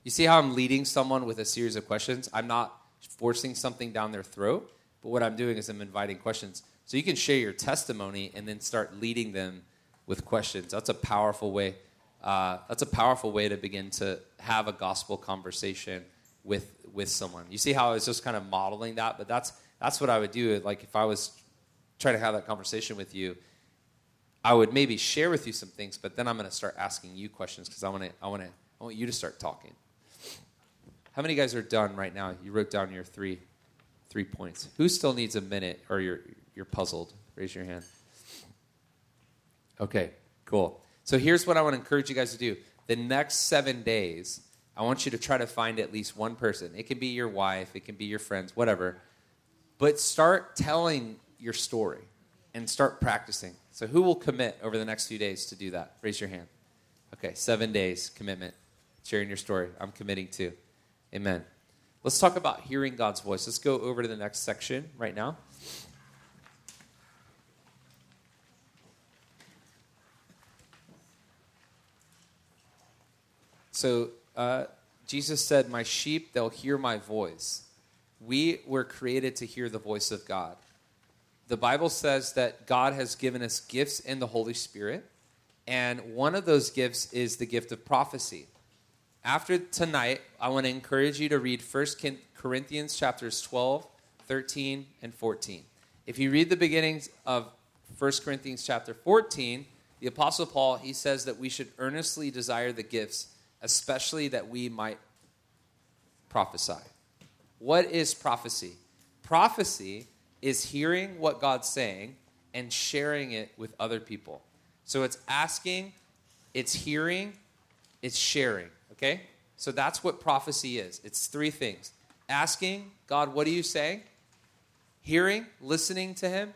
You see how I'm leading someone with a series of questions? I'm not forcing something down their throat, but what I'm doing is I'm inviting questions. So you can share your testimony and then start leading them with questions. That's a powerful way. Uh, that's a powerful way to begin to have a gospel conversation with with someone. You see how I was just kind of modeling that, but that's that's what I would do. Like if I was trying to have that conversation with you, I would maybe share with you some things, but then I'm going to start asking you questions because I want to I want to I want you to start talking. How many guys are done right now? You wrote down your three three points. Who still needs a minute or you're you're puzzled? Raise your hand. Okay, cool. So here's what I want to encourage you guys to do. The next seven days, I want you to try to find at least one person. It can be your wife, it can be your friends, whatever. But start telling your story and start practicing. So, who will commit over the next few days to do that? Raise your hand. Okay, seven days commitment, sharing your story. I'm committing to. Amen. Let's talk about hearing God's voice. Let's go over to the next section right now. So uh, Jesus said, My sheep, they'll hear my voice. We were created to hear the voice of God. The Bible says that God has given us gifts in the Holy Spirit, and one of those gifts is the gift of prophecy. After tonight, I want to encourage you to read 1 Corinthians chapters 12, 13, and 14. If you read the beginnings of 1 Corinthians chapter 14, the Apostle Paul, he says that we should earnestly desire the gifts especially that we might prophesy. What is prophecy? Prophecy is hearing what God's saying and sharing it with other people. So it's asking, it's hearing, it's sharing, okay? So that's what prophecy is. It's three things asking, God, what are you saying? Hearing, listening to Him,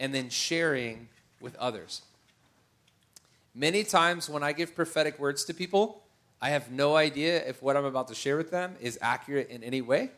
and then sharing with others. Many times when I give prophetic words to people, I have no idea if what I'm about to share with them is accurate in any way.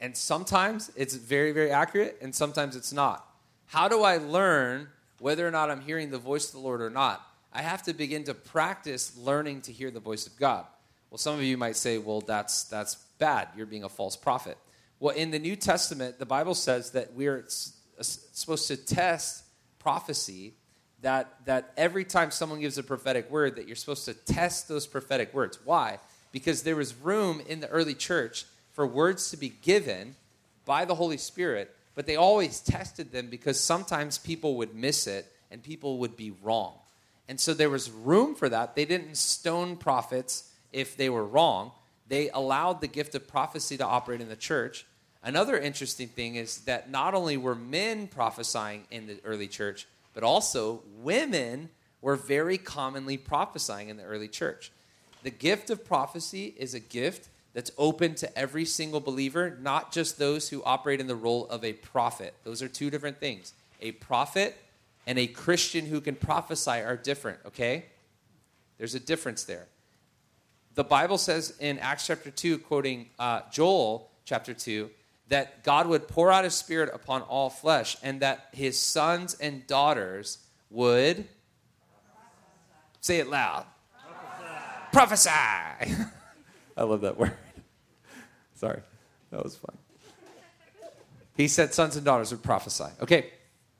And sometimes it's very, very accurate, and sometimes it's not. How do I learn whether or not I'm hearing the voice of the Lord or not? I have to begin to practice learning to hear the voice of God. Well, some of you might say, well, that's, that's bad. You're being a false prophet. Well, in the New Testament, the Bible says that we're uh, supposed to test prophecy that, that every time someone gives a prophetic word that you're supposed to test those prophetic words. Why? Because there was room in the early church for words to be given by the holy spirit but they always tested them because sometimes people would miss it and people would be wrong. And so there was room for that. They didn't stone prophets if they were wrong they allowed the gift of prophecy to operate in the church another interesting thing is that not only were men prophesying in the early church but also women were very commonly prophesying in the early church. The gift of prophecy is a gift that's open to every single believer, not just those who operate in the role of a prophet. Those are two different things. A prophet and a Christian who can prophesy are different, okay? There's a difference there. The Bible says in Acts chapter 2, quoting uh, Joel chapter 2, that God would pour out his spirit upon all flesh and that his sons and daughters would say it loud. Prophesy, prophesy. i love that word. Sorry. That was fun. He said sons and daughters would prophesy. Okay.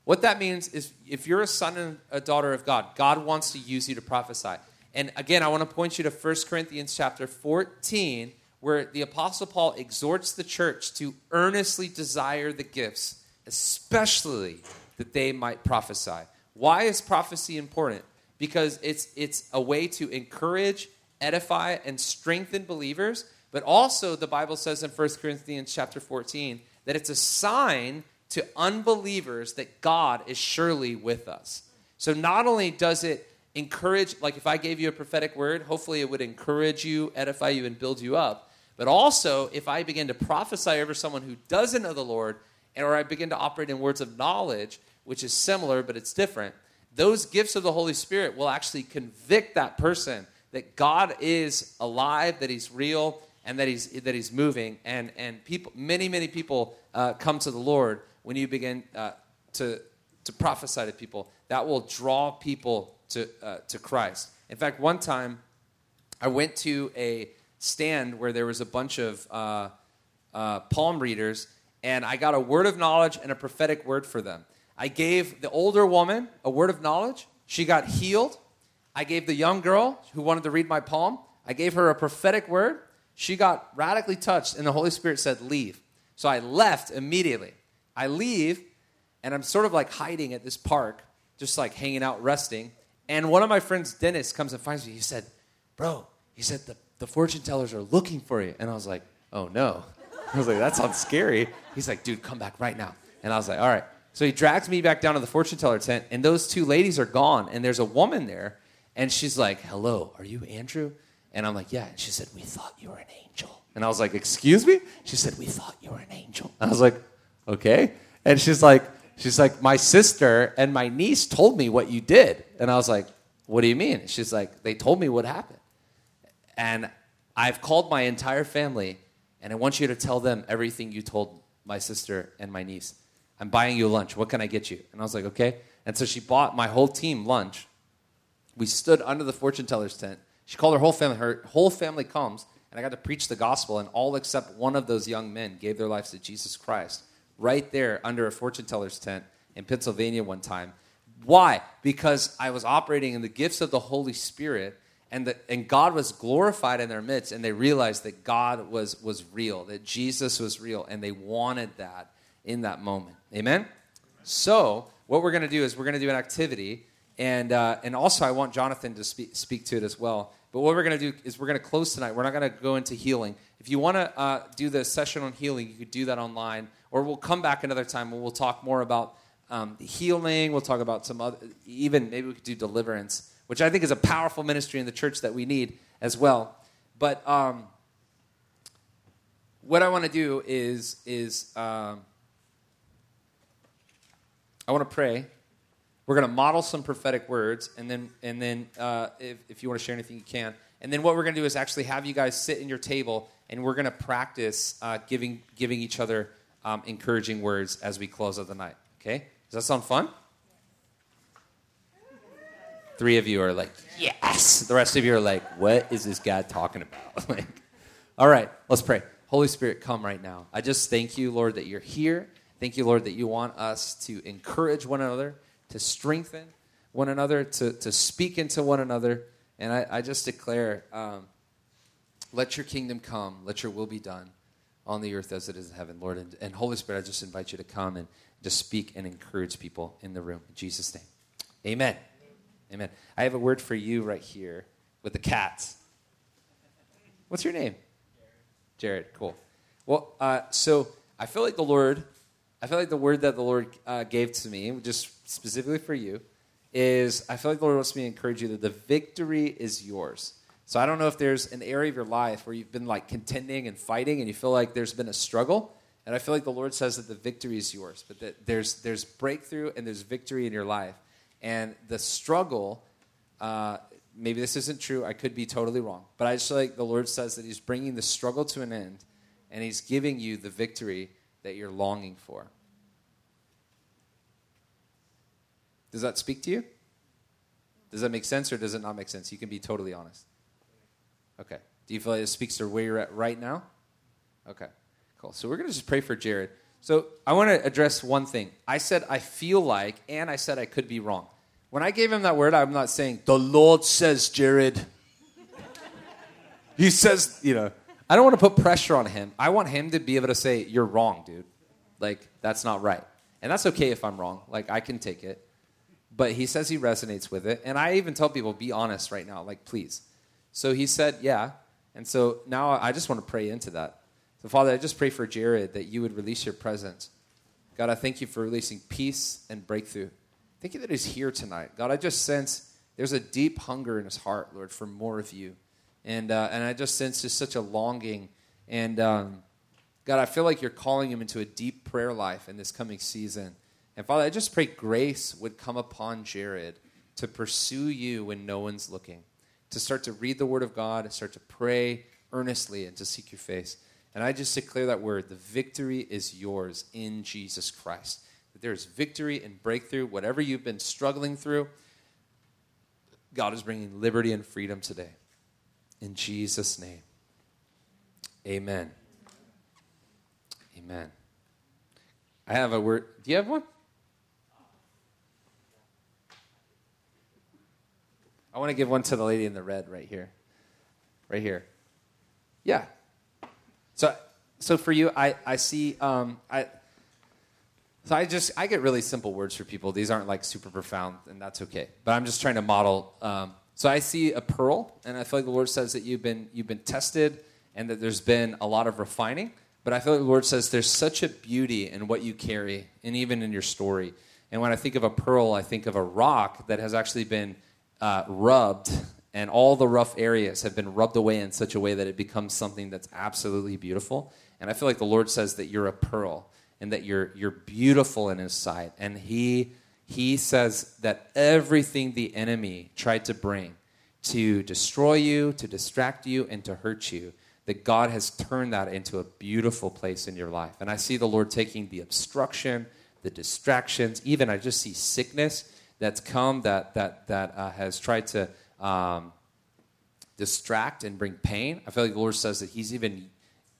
What that means is if you're a son and a daughter of god god wants to use you to prophesy and again i want to point you to 1 corinthians chapter 14 where the Apostle Paul exhorts the church to earnestly desire the gifts, especially that they might prophesy. Why is prophecy important? Because it's, it's a way to encourage, edify, and strengthen believers, But also, the Bible says in 1 Corinthians chapter 14 that it's a sign to unbelievers that God is surely with us. So not only does it encourage, like if I gave you a prophetic word, hopefully it would encourage you, edify you, and build you up. But also, if I begin to prophesy over someone who doesn't know the Lord, or I begin to operate in words of knowledge, which is similar but it's different, those gifts of the Holy Spirit will actually convict that person that God is alive, that He's real, and that He's that He's moving. And and people, many many people uh, come to the Lord when you begin uh, to to prophesy to people. That will draw people to uh, to Christ. In fact, one time I went to a stand where there was a bunch of uh, uh, palm readers, and I got a word of knowledge and a prophetic word for them. I gave the older woman a word of knowledge. She got healed. I gave the young girl who wanted to read my palm, I gave her a prophetic word. She got radically touched, and the Holy Spirit said, Leave. So I left immediately. I leave, and I'm sort of like hiding at this park, just like hanging out, resting. And one of my friends, Dennis, comes and finds me. He said, Bro, he said, the, the fortune tellers are looking for you. And I was like, Oh no. I was like, That sounds scary. He's like, Dude, come back right now. And I was like, All right. So he drags me back down to the fortune teller tent, and those two ladies are gone, and there's a woman there, and she's like, Hello, are you Andrew? And I'm like, Yeah. And she said, We thought you were an angel. And I was like, Excuse me? She said, We thought you were an angel. I was like, Okay. And she's like, She's like, My sister and my niece told me what you did. And I was like, What do you mean? She's like, They told me what happened. And I've called my entire family, and I want you to tell them everything you told my sister and my niece. I'm buying you lunch. What can I get you? And I was like, Okay. And so she bought my whole team lunch. We stood under the fortune teller's tent. She called her whole family. Her whole family comes, and I got to preach the gospel, and all except one of those young men gave their lives to Jesus Christ right there under a fortune teller's tent in Pennsylvania one time. Why? Because I was operating in the gifts of the Holy Spirit, and, the, and God was glorified in their midst, and they realized that God was, was real, that Jesus was real, and they wanted that in that moment. Amen? So, what we're going to do is we're going to do an activity, and, uh, and also I want Jonathan to speak, speak to it as well. But what we're going to do is we're going to close tonight. We're not going to go into healing. If you want to uh, do the session on healing, you could do that online, or we'll come back another time and we'll talk more about um, healing. We'll talk about some other, even maybe we could do deliverance, which I think is a powerful ministry in the church that we need as well. But um, what I want to do is is um, I want to pray. We're going to model some prophetic words, and then and then uh, if, if you want to share anything, you can. And then what we're going to do is actually have you guys sit in your table, and we're going to practice uh, giving giving each other um, encouraging words as we close out the night. Okay? Does that sound fun? Three of you are like, yes. The rest of you are like, what is this guy talking about? like, all right, let's pray. Holy Spirit, come right now. I just thank you, Lord, that you're here. Thank you, Lord, that you want us to encourage one another, to strengthen one another, to, to speak into one another. And I, I just declare, um, let your kingdom come, let your will be done on the earth as it is in heaven, Lord. And, and Holy Spirit, I just invite you to come and just speak and encourage people in the room. In Jesus' name. Amen. Amen. I have a word for you right here with the cats. What's your name? Jared. Jared. Cool. Well, uh, so I feel like the Lord, I feel like the word that the Lord uh, gave to me, just specifically for you, is I feel like the Lord wants me to encourage you that the victory is yours. So I don't know if there's an area of your life where you've been like contending and fighting and you feel like there's been a struggle. And I feel like the Lord says that the victory is yours, but that there's, there's breakthrough and there's victory in your life. And the struggle, uh, maybe this isn't true, I could be totally wrong, but I just feel like the Lord says that He's bringing the struggle to an end and He's giving you the victory that you're longing for. Does that speak to you? Does that make sense or does it not make sense? You can be totally honest. Okay. Do you feel like it speaks to where you're at right now? Okay. Cool. So we're going to just pray for Jared. So I want to address one thing. I said I feel like, and I said I could be wrong. When I gave him that word, I'm not saying, the Lord says, Jared. he says, you know, I don't want to put pressure on him. I want him to be able to say, you're wrong, dude. Like, that's not right. And that's okay if I'm wrong. Like, I can take it. But he says he resonates with it. And I even tell people, be honest right now. Like, please. So he said, yeah. And so now I just want to pray into that. So, Father, I just pray for Jared that you would release your presence. God, I thank you for releasing peace and breakthrough. Thank you that he's here tonight. God, I just sense there's a deep hunger in his heart, Lord, for more of you. And, uh, and I just sense just such a longing. And um, God, I feel like you're calling him into a deep prayer life in this coming season. And Father, I just pray grace would come upon Jared to pursue you when no one's looking, to start to read the Word of God, and start to pray earnestly, and to seek your face. And I just declare that word the victory is yours in Jesus Christ. That there is victory and breakthrough, whatever you've been struggling through, God is bringing liberty and freedom today. In Jesus' name. Amen. Amen. I have a word. Do you have one? I want to give one to the lady in the red right here. Right here. Yeah. So, so for you, I, I see, um, I, so I just, I get really simple words for people. These aren't like super profound, and that's okay. But I'm just trying to model. Um, so I see a pearl, and I feel like the Lord says that you've been, you've been tested, and that there's been a lot of refining. But I feel like the Lord says there's such a beauty in what you carry, and even in your story. And when I think of a pearl, I think of a rock that has actually been uh, rubbed, and all the rough areas have been rubbed away in such a way that it becomes something that's absolutely beautiful. And I feel like the Lord says that you're a pearl and that you're you're beautiful in His sight. And He He says that everything the enemy tried to bring to destroy you, to distract you, and to hurt you, that God has turned that into a beautiful place in your life. And I see the Lord taking the obstruction, the distractions, even I just see sickness that's come that that that uh, has tried to um, distract and bring pain. I feel like the Lord says that He's even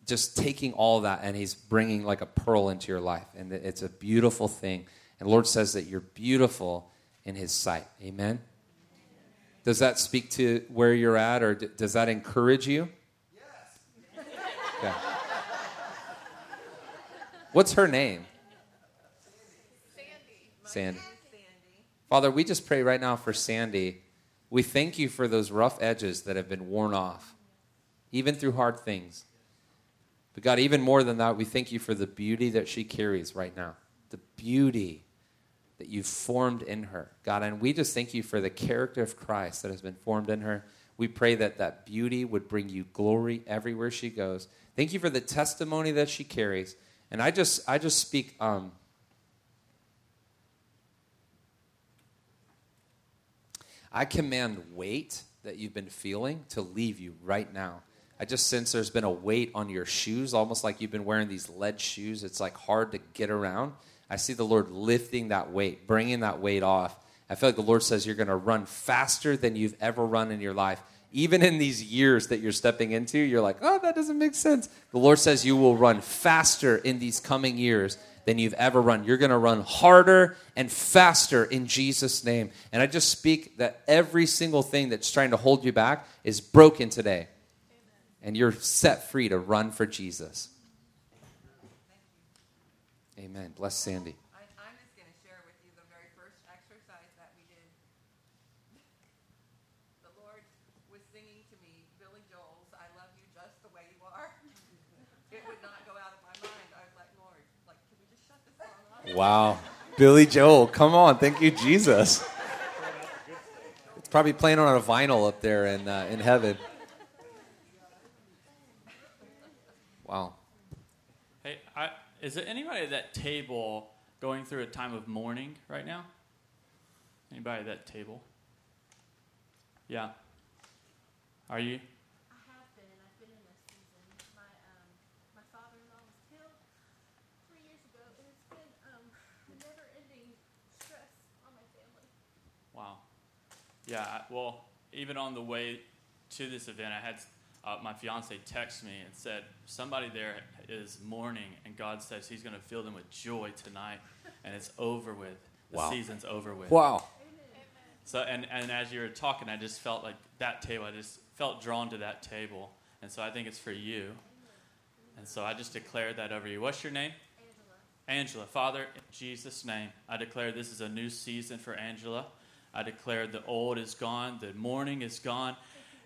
just taking all that and He's bringing like a pearl into your life, and it's a beautiful thing. And the Lord says that you're beautiful in His sight. Amen. Does that speak to where you're at, or d- does that encourage you? Yes. Okay. What's her name? Sandy. Sandy. Father, we just pray right now for Sandy. We thank you for those rough edges that have been worn off, even through hard things. But God, even more than that, we thank you for the beauty that she carries right now, the beauty that you've formed in her. God, and we just thank you for the character of Christ that has been formed in her. We pray that that beauty would bring you glory everywhere she goes. Thank you for the testimony that she carries. And I just, I just speak um, I command weight that you've been feeling to leave you right now. I just sense there's been a weight on your shoes, almost like you've been wearing these lead shoes. It's like hard to get around. I see the Lord lifting that weight, bringing that weight off. I feel like the Lord says you're going to run faster than you've ever run in your life. Even in these years that you're stepping into, you're like, oh, that doesn't make sense. The Lord says you will run faster in these coming years than you've ever run. You're going to run harder and faster in Jesus' name. And I just speak that every single thing that's trying to hold you back is broken today. And you're set free to run for Jesus. Amen. Bless Sandy. Wow. Billy Joel, come on. Thank you, Jesus. It's probably playing on a vinyl up there in, uh, in heaven. Wow. Hey, I, is there anybody at that table going through a time of mourning right now? Anybody at that table? Yeah. Are you? Yeah, well, even on the way to this event, I had uh, my fiance text me and said somebody there is mourning, and God says He's going to fill them with joy tonight, and it's over with. The wow. season's over with. Wow. So, and, and as you were talking, I just felt like that table. I just felt drawn to that table, and so I think it's for you. And so I just declared that over you. What's your name? Angela. Angela. Father, in Jesus' name, I declare this is a new season for Angela. I declare the old is gone, the mourning is gone,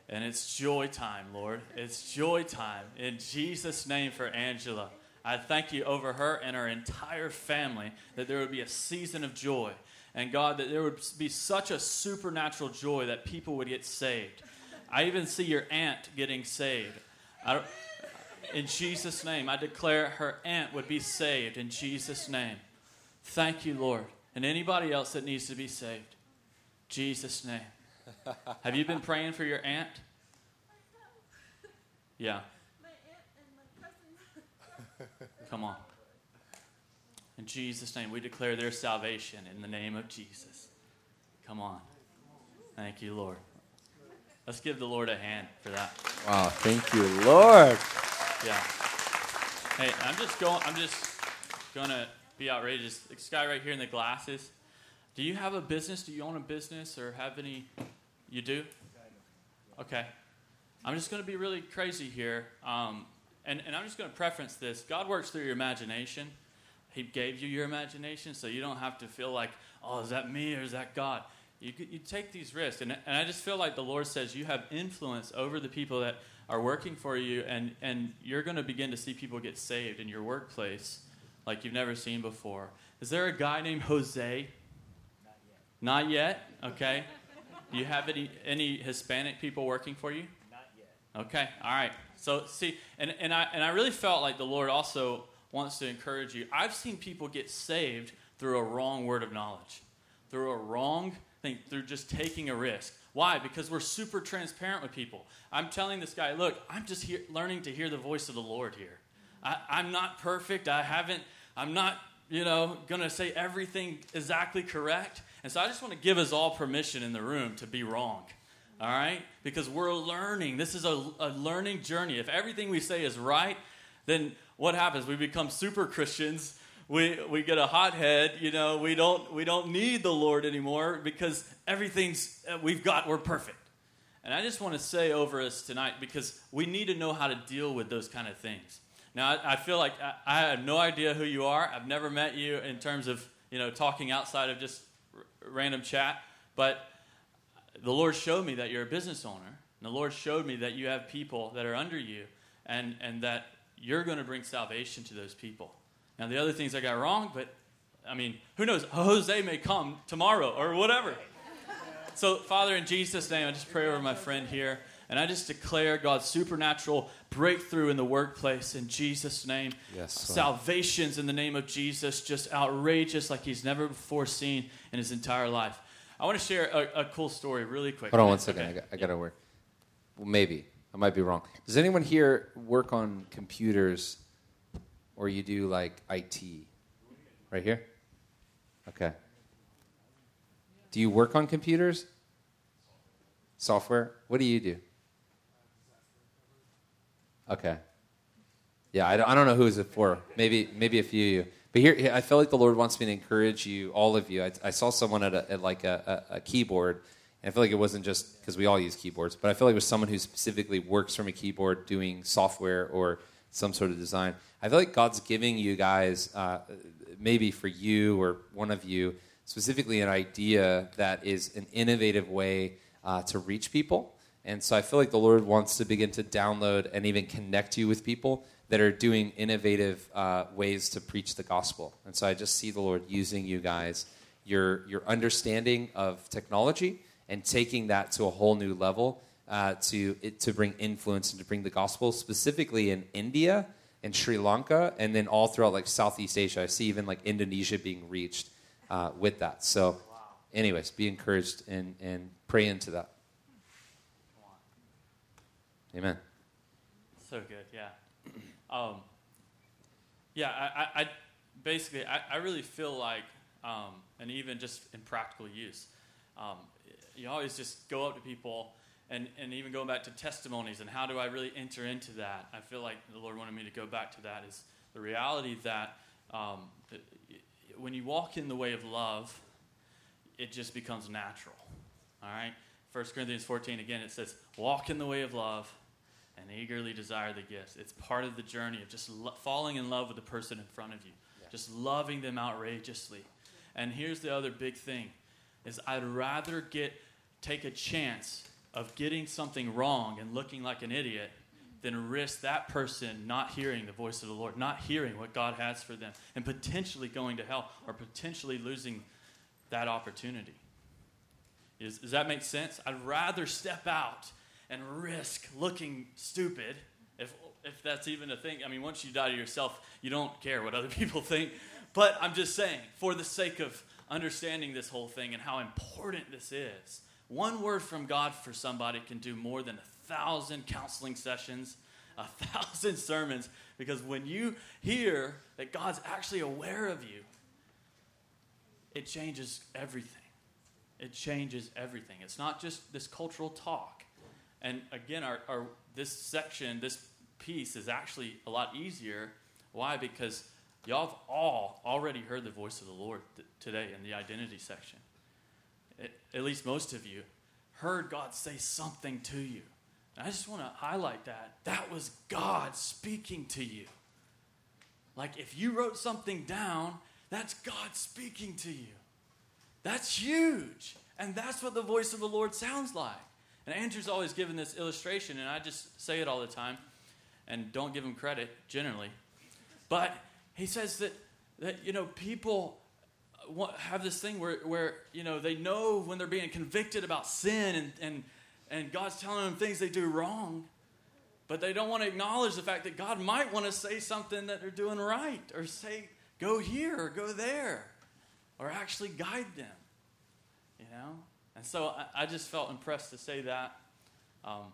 And it's joy time, Lord. It's joy time. In Jesus' name for Angela. I thank you over her and her entire family that there would be a season of joy. And God, that there would be such a supernatural joy that people would get saved. I even see your aunt getting saved. in Jesus' name, I declare her aunt would be saved in Jesus' name. Thank you, Lord. And anybody else that needs to be saved, Jesus' name. Have you been praying for your aunt? Yeah. Come on. In Jesus' name, we declare their salvation in the name of Jesus. Come on. Thank you, Lord. Let's give the Lord a hand for that. Wow, thank you, Lord. Yeah. Hey, I'm just going I'm just gonna be outrageous. This guy right here in the glasses. Do you have a business? Do you own a business or have any you do? Okay. I'm just going to be really crazy here. Um, and, and I'm just going to preference this. God works through your imagination. He gave you your imagination, so you don't have to feel like, oh, is that me or is that God? You, you take these risks. And, and I just feel like the Lord says you have influence over the people that are working for you, and, and you're going to begin to see people get saved in your workplace like you've never seen before. Is there a guy named Jose? Not yet. Okay. Do you have any, any Hispanic people working for you? Not yet. Okay. All right. So, see, and, and, I, and I really felt like the Lord also wants to encourage you. I've seen people get saved through a wrong word of knowledge, through a wrong thing, through just taking a risk. Why? Because we're super transparent with people. I'm telling this guy, look, I'm just here, learning to hear the voice of the Lord here. I, I'm not perfect. I haven't, I'm not, you know, going to say everything exactly correct. And so I just want to give us all permission in the room to be wrong. All right? Because we're learning. This is a, a learning journey. If everything we say is right, then what happens? We become super Christians. We, we get a hothead, you know, we don't, we don't need the Lord anymore because everything's, uh, we've got, we're perfect. And I just want to say over us tonight because we need to know how to deal with those kind of things. Now, I, I feel like I, I, have no idea who you are. I've never met you in terms of, you know, talking outside of just random chat. But the Lord showed me that you're a business owner. And the Lord showed me that you have people that are under you and, and that you're going to bring salvation to those people. Now, the other things I got wrong, but I mean, who knows? Jose may come tomorrow or whatever. So, Father, in Jesus' name, I just pray over my friend here. And I just declare God's supernatural breakthrough in the workplace in Jesus' name. Yes. Salvations in the name of Jesus, just outrageous like he's never before seen in his entire life. I want to share a, a cool story really quick. Hold on one second. Okay. I, got, I got to work. Well, maybe. I might be wrong. Does anyone here work on computers or you do like IT? Right here? Okay. Do you work on computers? Software? What do you do? Okay. Yeah, I don't, know who is it for. Maybe maybe a few of you. But here, I feel like the Lord wants me to encourage you, all of you. I, I saw someone at, a, at like a, a, a keyboard, and I feel like it wasn't just because we all use keyboards, but I feel like it was someone who specifically works from a keyboard doing software or some sort of design. I feel like God's giving you guys, uh, maybe for you or one of you, specifically an idea that is an innovative way uh, to reach people. And so I feel like the Lord wants to begin to download and even connect you with people that are doing innovative uh, ways to preach the gospel. And so I just see the Lord using you guys, your, your understanding of technology, and taking that to a whole new level uh, to, it, to bring influence and to bring the gospel, specifically in India and Sri Lanka, and then all throughout like Southeast Asia. I see even like Indonesia being reached uh, with that. So, anyways, be encouraged and, and pray into that. Amen. So good, yeah. Um, yeah, I, I, basically, I, I, really feel like, um, and even just in practical use, um, you always just go up to people, and, and even going back to testimonies and how do I really enter into that? I feel like the Lord wanted me to go back to that is the reality that um, when you walk in the way of love, it just becomes natural. All right? 1 Corinthians 14, again, it says, Walk in the way of love and eagerly desire the gifts. It's part of the journey of just lo- falling in love with the person in front of you, yeah. just loving them outrageously. And here's the other big thing is I'd rather get take a chance of getting something wrong and looking like an idiot than risk that person not hearing the voice of the Lord, not hearing what God has for them, and potentially going to hell or potentially losing that opportunity. Is, does that make sense? I'd rather step out and risk looking stupid, if, if that's even a thing. I mean, once you die to yourself, you don't care what other people think. But I'm just saying, for the sake of understanding this whole thing and how important this is, one word from God for somebody can do more than a thousand counseling sessions, a thousand sermons, because when you hear that God's actually aware of you, it changes everything. It changes everything. It's not just this cultural talk. And again, our, our this section, this piece is actually a lot easier. Why? Because y'all have all already heard the voice of the Lord th- today in the identity section. It, at least most of you heard God say something to you. And I just want to highlight that. That was God speaking to you. Like if you wrote something down, that's God speaking to you. That's huge. And that's what the voice of the Lord sounds like. And Andrew's always given this illustration, and I just say it all the time and don't give him credit generally. But he says that, that you know, people have this thing where, where, you know, they know when they're being convicted about sin and, and, and God's telling them things they do wrong, but they don't want to acknowledge the fact that God might want to say something that they're doing right or say, go here or go there or actually guide them, you know? And so I, I just felt impressed to say that. Um,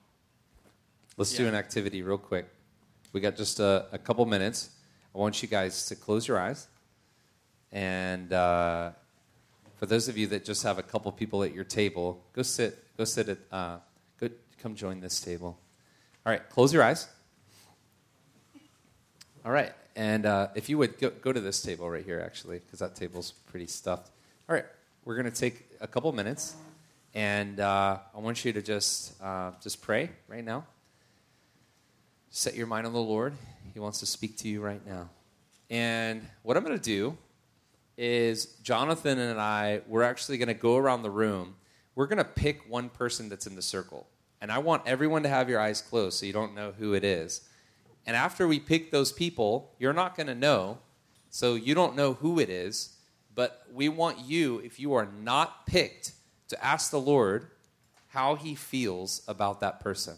Let's Yeah. do an activity real quick. We got just a, a couple minutes. I want you guys to close your eyes. And uh, for those of you that just have a couple people at your table, go sit. Go sit at. Uh, go come join this table. All right, close your eyes. All right, and uh, if you would go, go to this table right here, actually, because that table's pretty stuffed. All right, we're going to take a couple minutes, and uh, I want you to just uh, just pray right now. Set your mind on the Lord. He wants to speak to you right now. And what I'm going to do is Jonathan and I, we're actually going to go around the room. We're going to pick one person that's in the circle. And I want everyone to have your eyes closed so you don't know who it is. And after we pick those people, you're not going to know. So you don't know who it is. But we want you, if you are not picked, to ask the Lord how he feels about that person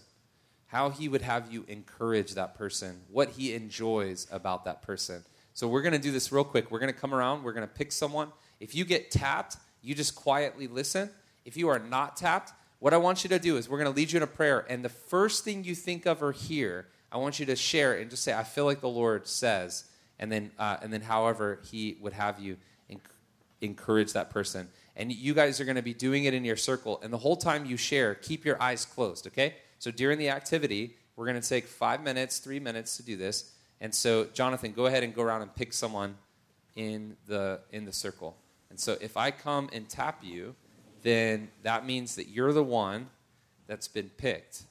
how he would have you encourage that person, what he enjoys about that person. So we're going to do this real quick. We're going to come around, we're going to pick someone. If you get tapped, you just quietly listen. If you are not tapped, what I want you to do is we're going to lead you in a prayer. And the first thing you think of or hear, I want you to share and just say, I feel like the Lord says. And then, uh, and then however he would have you enc- encourage that person. And you guys are going to be doing it in your circle. And the whole time you share, keep your eyes closed, okay? So during the activity, we're going to take five minutes, three minutes to do this. And so, Jonathan, go ahead and go around and pick someone in the in the circle. And so, if I come and tap you, then that means that you're the one that's been picked.